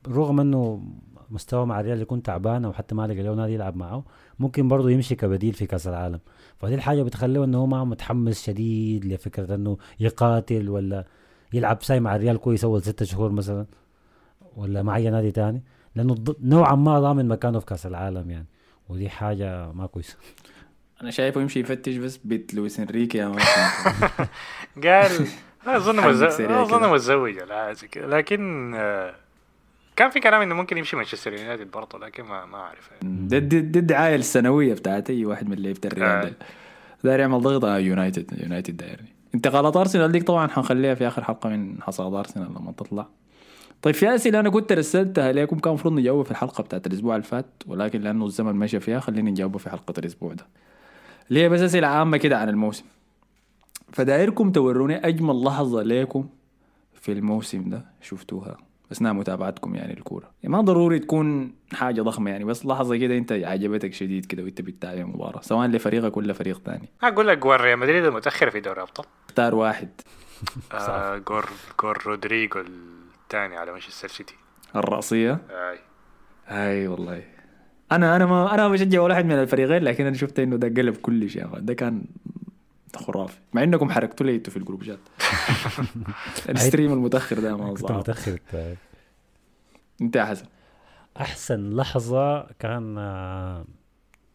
رغم إنه مستوى مع الريال يكون تعبان أو حتى ما لقى له نادي يلعب معه ممكن برضه يمشي كبديل في كأس العالم. فدي الحاجة بتخليه إنه هو ما متحمس شديد لفكرة إنه يقاتل ولا يلعب ساي مع الريال كويس أول ستة شهور مثلا ولا مع اي نادي تاني لأنه نوعا ما ضامن مكانه في كأس العالم يعني ودي حاجة ما كويسة <laughs> أنا شايفه يمشي يفتش بس بيت لويس إنريكي يا. <laughs> قال <laughs> أظن أظن. متزوج لكن آه، كان في كلام إنه ممكن يمشي مانشستر يونايتد برضه لكن ما ما أعرف يعني. دي, دي, الدعايه السنوية بتاعت أي واحد من لعيبه الريال آه. ده. داير يعمل ضغط على يونايتد يونايتد دايرني انتقالات أرسنال ديك طبعا حنخليها في آخر حلقة من حصاد أرسنال لما تطلع. طيب في أسئلة أنا كنت رسلتها لكم كان المفروض نجاوبها في الحلقة بتاعت الأسبوع اللي فات ولكن لأنه الزمن مشى فيها خلينا نجاوبها في حلقة الأسبوع ده. اللي هي بس أسئلة عامة كده عن الموسم. فدايركم توروني أجمل لحظة ليكم في الموسم ده شفتوها. اثناء متابعتكم يعني الكورة. يعني ما ضروري تكون حاجة ضخمة يعني بس لحظة كده أنت عجبتك شديد كده وأنت بتتابع مباراة سواء لفريقك ولا فريق تاني. أقول لك جول ريال مدريد المتأخر في دوري الأبطال. اختار واحد. آه جول جول رودريجو الثاني على مانشستر سيتي. الرأسية؟ أي. هاي والله. أنا أنا ما أنا ما بشجع ولا واحد من الفريقين لكن أنا شفت إنه ده قلب كل شيء. يا أخي. ده خرافي. مع إنكم حركتوا لي في ال group chat <laughs> ال stream المتأخر ده ما كنت متأخر طيب. أنت يا حسن أحسن لحظة كان آه،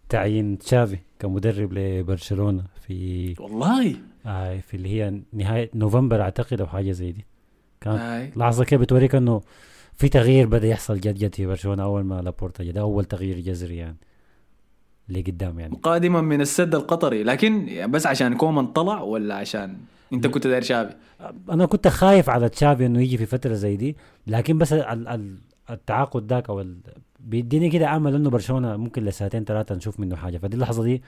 تعيين تشافي كمدرب لبرشلونة في والله؟ آه في اللي هي نهاية نوفمبر أعتقد أو حاجة زي دي. كانت هاي. لحظة كده بتوريك إنه في تغيير بدأ يحصل جد جد في برشلونة أول ما لابورتا جا ده أول تغيير جذري يعني. اللي قدام يعني. قادما من السد القطري. لكن بس عشان كومان طلع ولا عشان انت كنت داير شافي؟ أنا كنت خايف على تشافي إنه يجي في فترة زي دي لكن بس ال- ال- التعاقد ذاك أو بيديني كده أمل إنه برشلونة ممكن لسنتين ثلاثة نشوف منه حاجة. فدي اللحظة دي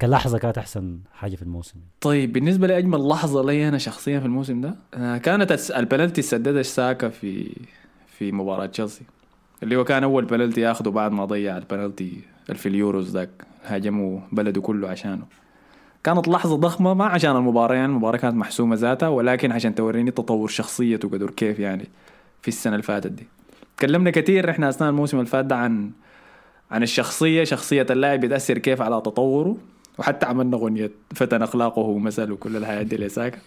كلحظه كانت أحسن حاجة في الموسم. طيب بالنسبة لأجمل لحظة لي أنا شخصيا في الموسم ده آه، كانت البلنتي سددها ساكا في في مباراة تشيلسي اللي هو كان أول بلنتي ياخده بعد ما ضيع البلنتي في اليوروز ذاك هاجموا بلده كله عشانه. كانت لحظة ضخمة ما عشان المباراة يعني المباراة كانت محسومة ذاتها ولكن عشان توريني تطور شخصيته قدر كيف يعني في السنة اللي فاتت دي. تكلمنا كثير إحنا أثناء الموسم اللي فات ده عن عن الشخصية شخصية اللاعب بتأثر كيف على تطوره وحتى عملنا أغنية فتن أخلاقه ومثل وكل الحاجات دي لساكا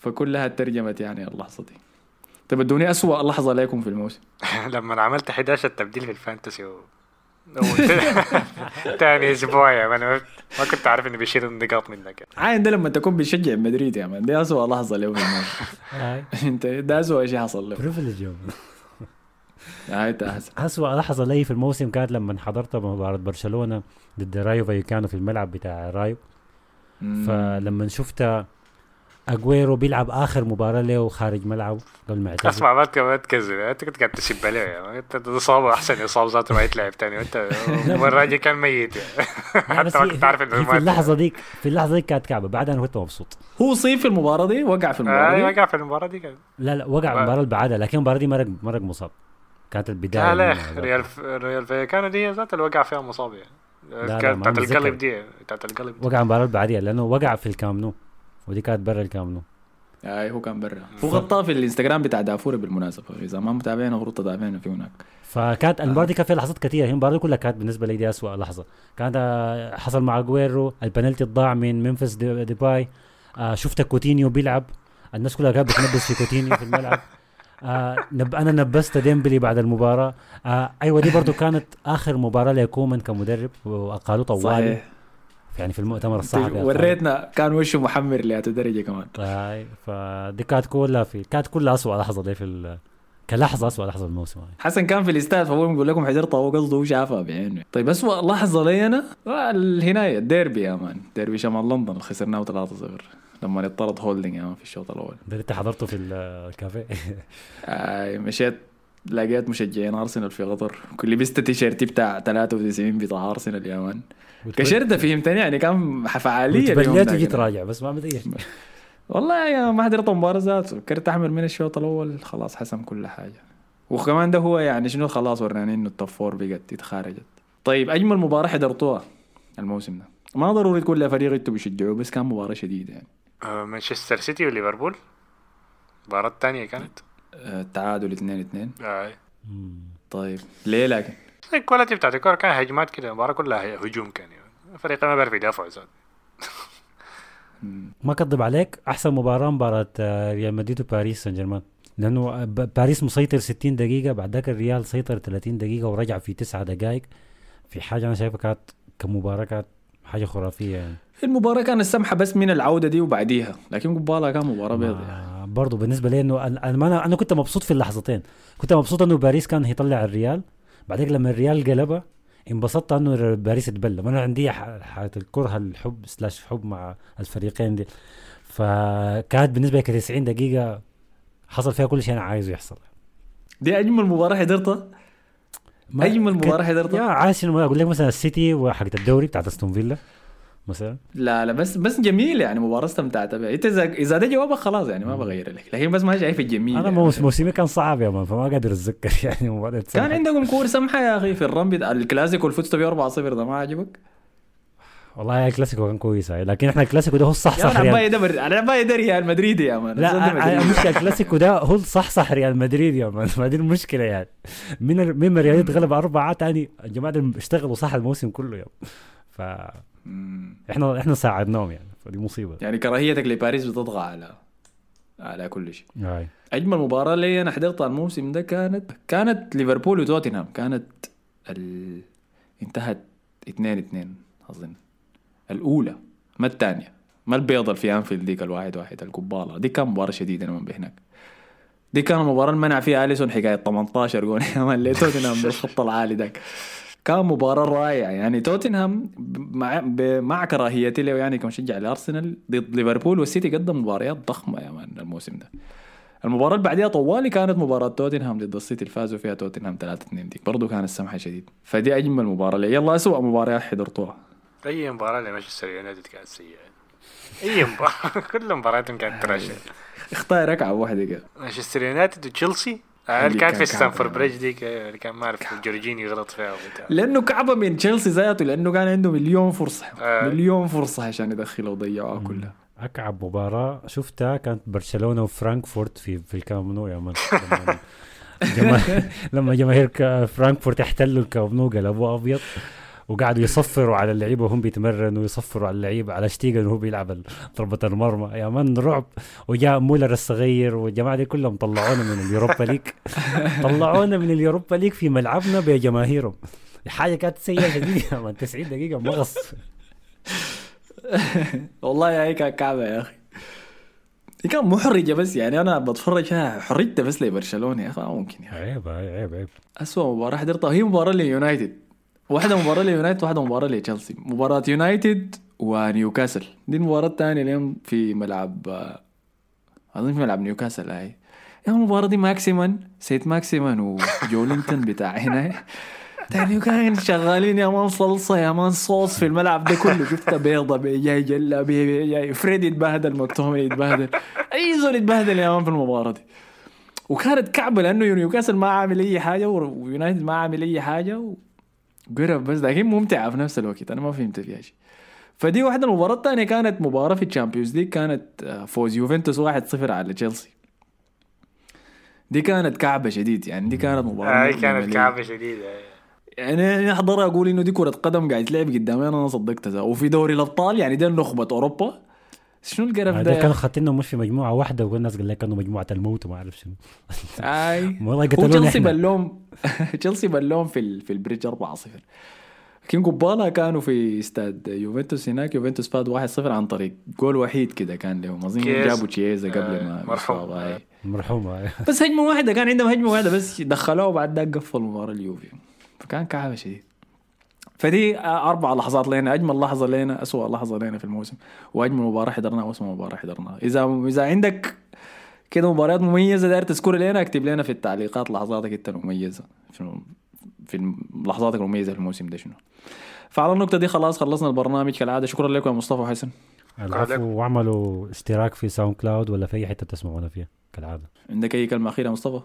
فكلها ترجمت يعني اللحظة دي طيب ادوني أسوأ لحظة لكم في الموسم. <laughs> لما عملت 11 تبديل في ال fantasy و... <laughs> تاني أسبوع يا مان. ما ما كنت عارف إنه بيشيل النقاط منك. عاين ده لما تكون بتشجع مدريد يا man دي أسوأ لحظة له في الموسم أنت ده أسوأ شيء حصل له privilege <laughs> أسوأ لحظة لي في الموسم كانت لما حضرت مباراة برشلونة ضد رايو فايكانو في الملعب بتاع رايو. فلما شفت أجويرو بيلعب آخر مباراة له خارج ملعبه قبل ما يعتزل. اسمع ما تك- ما تكذب. أنت كنت قاعد تسب عليه man. أنت اصابه أحسن إصابة ذاته ما يتلعب تاني. وأنت <laughs> الراجل كان ميت. يعني <laughs> حتى ما كنت عارف إنه في مات. اللحظة ديك في اللحظة ديك كانت كعبة. بعدها أنا كنت مبسوط. هو صيب في المباراة دي؟ وقع في المباراة أيوه دي وقع في المباراة دي كان. لا لا وقع المباراة اللي بعدها لكن المباراة دي مرق مرق مصاب. كانت البداية لا لا. <laughs> ريال ريال فايكانو دي ذات اللي وقع فيها مصاب يعني. بتاعت. القلب دي بتاعت القلب دي. وقع المباراة اللي بعديها لأنه وقع في الكامب نو ودي كانت برا الكامب نو اي هو كان برا. هو غطاه في الانستغرام بتاع دافوري بالمناسبة. إذا ما متابعين المفروض تتابعين في هناك. فكانت المباراة دي كان فيها لحظات كثيرة هي المباراة دي كلها كانت بالنسبة لي دي أسوأ لحظة. كانت آه، حصل مع أجويرو البنالتي الضاع من ممفيس دي- ديباي. آه شفت كوتينيو بيلعب. الناس كلها كانت بتنبز في كوتينيو في الملعب. آه نب أنا نبزت ديمبلي بعد المباراة. آه أيوه دي برضو كانت آخر مباراة لكومان كمدرب وقالوا طوالي. صحيح. يعني في المؤتمر الصحفي وريتنا كان وشه محمر لهذه الدرجة كمان. آه فدي كانت كلها في كانت كلها أسوأ لحظة دي في ال... كلحظة أسوأ لحظة الموسم هاي. حسن كان في الاستاد فهو بيقول لكم حضرتها هو قصده هو شافها بعينه. طيب اسوء لحظة لي أنا؟ آه، الهناية الديربي يا man. ديربي شمال لندن اللي خسرناه 3-0 لما اطرد هولدنج يعني في الشوط الأول. ده انت حضرته في ال- الكافيه. <laughs> آه مشيت لقيت مشجعين أرسنال في قطر. كل لبست تيشيرتي بتاع 93 بتاع أرسنال يا man. كشرت فهمتني يعني كان فعالية ده وجيت. راجع بس ما شيء والله يا ما حضرت المباراه ذاته فكرت احمل من الشوط الأول خلاص حسم كل حاجة. وكمان ده هو يعني شنو خلاص وراني إنه ال top four بقت اتخارجت طيب أجمل مباراة حضرتوها الموسم ده. ما ضروري تكون لفريق أنتوا بيشجعوه بس كان مباراة شديدة يعني. آه، مانشستر سيتي وليفربول المباراة الثانية كانت؟ التعادل 2 2 آه. مم. طيب ليه لكن؟ ال quality بتاعت الكورة كان هجمات كده المباراة كلها هجوم كان. يعني فريق ما بيعرف يدافع ذاته. ما كذب عليك؟ أحسن مباراة مباراة آه، ريال مدريد وباريس سان جيرمان لأنه آه، باريس مسيطر 60 دقيقة بعد ذاك الريال سيطر 30 دقيقة ورجع في 9 دقائق. في حاجة أنا شايفها كانت كمباراة كانت حاجة خرافية يعني. المباراة كانت سمحة بس من العودة دي وبعديها. لكن قبالها كان مباراة بيضة يعني. برضه بالنسبة لي إنه أنا أنا, أنا كنت مبسوط في اللحظتين. كنت مبسوط إنه باريس كان هيطلع الريال. بعدين لما الريال قلبها انبسطت إنه باريس اتبلى وأنا عندي ح- حالة الكره الحب slash حب مع الفريقين دي. فكانت بالنسبة لي 90 دقيقة حصل فيها كل شيء أنا عايزه يحصل. دي أجمل مباراة حضرتها؟ أجمل كنت- مباراة يا حضرتها عايز أقول لك مثلا السيتي وحقت الدوري بتاعت أستون فيلا. مثلا لا لا بس بس جميل يعني مباراة استمتعت بها انت إذا إذا ده جوابك خلاص يعني ما بغير لك لكن بس ما شايف الجميل أنا يعني. موس- موسمي كان صعب يا man فما قادر أتذكر <laughs> يعني مباراة كان. عندكم كور سمحة يا أخي في الرن بتاع الكلاسيكو اللي فزتوا بيه 4-0 ده ما عجبك؟ والله الكلاسيكو كان كويس. لكن إحنا الكلاسيكو ده هو الصح صح ريال عباية ده بر... أنا عباية ده ريال مدريد يا man لا. المشكلة الكلاسيكو ده هو صح صح ريال مدريد يا man <laughs> ما دي المشكلة يعني من من ريال يتغلب أربعة تاني الجماعه اشتغلوا صح الموسم كله يا فاحنا مم. إحنا ساعدناهم يعني فدي مصيبة. يعني كراهيتك لباريس بتطغى على على كل شيء. هاي. أجمل مباراة لي أنا حضرتها الموسم ده كانت كانت ليفربول وتوتنهام. كانت ال... انتهت 2 2 أظن. الأولى ما الثانية؟ ما البيضة اللي في أنفيلد ديك الواحد واحد القباله دي كان مباراة شديدة من بهناك. دي كان المباراة اللي منع فيها أليسون حكاية 18 جول <laughs> يا مان لتوتنهام بالخط العالي ذاك؟ كان مباراة رائعة. يعني توتنهام مع مع كراهيتي له يعني كمشجع لأرسنال ضد ليفربول والسيتي قدم مباريات ضخمة يا man الموسم ده. المباراة اللي بعديها طوالي كانت مباراة توتنهام ضد السيتي اللي فازوا فيها توتنهام 3 2 دي برضه كانت سمحة شديد. فدي أجمل مباراة لي. يلا أسوأ مباراة حضرتوها أي مباراة لمانشستر يونايتد كانت سيئة. أي مباراة. <laughs> كل مباراتهم كانت trash اختار كعبة واحدة كده. مانشستر يونايتد وتشيلسي اللي كانت كان في ستامفورد بريدج ديك اللي كان ما أعرف جورجينيو يغلط فيها وبتاع لأنه كعبة من تشيلسي ذاته لأنه كان عنده مليون فرصة. آه. مليون فرصة عشان يدخلها وضيعوها كلها. أكعب مباراة شفتها كانت برشلونة وفرانكفورت في في الكامب نو. يا man لما <laughs> جما- لما جماهير فرانكفورت احتلوا الكامب نو قلبوه أبيض. وقعدوا يصفروا على اللعيبة وهم بيتمرنوا ويصفروا على اللعيبة على شتيجن وهو بيلعب ضربة المرمى. يا man رعب. وجاء مولر الصغير والجماعة دي كلهم طلعونا من اليوروبا <laughs> ليج. طلعونا من اليوروبا ليج في ملعبنا بجماهيرهم. حاجة كانت سيئة شديد يا man 90 دقيقة مغص. <laughs> والله يا هيك كعبة يا أخي. هي كان محرجة بس يعني أنا بتفرج فيها حرجت بس لبرشلونة يا أخي ما ممكن يا أخي. عيب عيب عيب. أسوأ مباراة حضرتها. هي مباراة ليونايتد. واحدة مباراة ليونايتد واحدة مباراة لتشيلسي. مباراة يونايتد ونيوكاسل. دي المباراة الثانية اليوم في ملعب أظن في ملعب نيوكاسل هاي يا المباراة دي ماكسيمان سيت ماكسيمان وجولينتون بتاع هنا. تاني كان شغالين يا مان صلصة يا مان صوص في الملعب ده كله. شفت بيضة بي جاي بي جاي. فريد يتبهدل مكتومي يتبهدل. أي زول يتبهدل يا مان في المباراة دي. وكانت كعبة لأنه نيوكاسل ما عامل أي حاجة ويونايتد ما عامل أي حاجة وقرب بس لكن ممتعة في نفس الوقت أنا ما فهمت فيها شيء. فدي واحدة المباراة الثانية كانت مباراة في الشامبيونز ليج كانت آه، فوز يوفنتوس 1-0 على تشيلسي دي كانت كعبة شديد يعني دي كانت مباراة هاي مؤلمة كانت لي. كعبة شديدة يعني أنا احضر أقول إنه دي كرة قدم قاعد تلعب قدامي أنا صدقتها وفي دوري الأبطال يعني ده نخبه أوروبا. شنو القرف ده كانوا خاطينهم مش في مجموعة واحدة والناس قال لك كانوا مجموعة الموت وما أعرف شنو. أي. <laughs> والله قتلونا تشيلسي بلوم تشيلسي بلوم في ال... في البريدج 4-0 لكن قبالة كانوا في استاد يوفنتوس هناك. يوفنتوس فاز 1-0 عن طريق جول وحيد كده كان لهم. أظن. جابوا تشيزا قبل آه، ما مرحوم. يصاب، آي. مرحومه بس هجمة واحدة كان عندهم هجمة واحدة بس دخلوها وبعد ذاك قفلوا مباراة اليوفي. فكان كعبة شديد. فدي أربع لحظات لنا أجمل لحظة لنا اسوء لحظة لنا في الموسم. وأجمل مباراة حضرناها واسوء مباراة حضرناها. اذا إذا عندك كده مباريات مميزة داير تذكرها لنا اكتب لنا في التعليقات لحظاتك انت المميزة في في لحظاتك المميزة في الموسم ده شنو. فعلى النقطة دي خلاص خلصنا البرنامج كالعادة. شكرا لكم يا مصطفى وحسن. العفو واعملوا اشتراك في ساوند كلاود ولا في أي حتة تسمعونا فيها كالعادة. عندك أي كلمة أخيرة يا مصطفى؟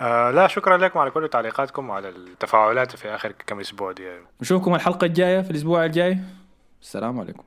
آه لا شكرا لكم على كل تعليقاتكم وعلى التفاعلات في آخر كم أسبوع دي. نشوفكم الحلقة الجاية في الأسبوع الجاي. السلام عليكم.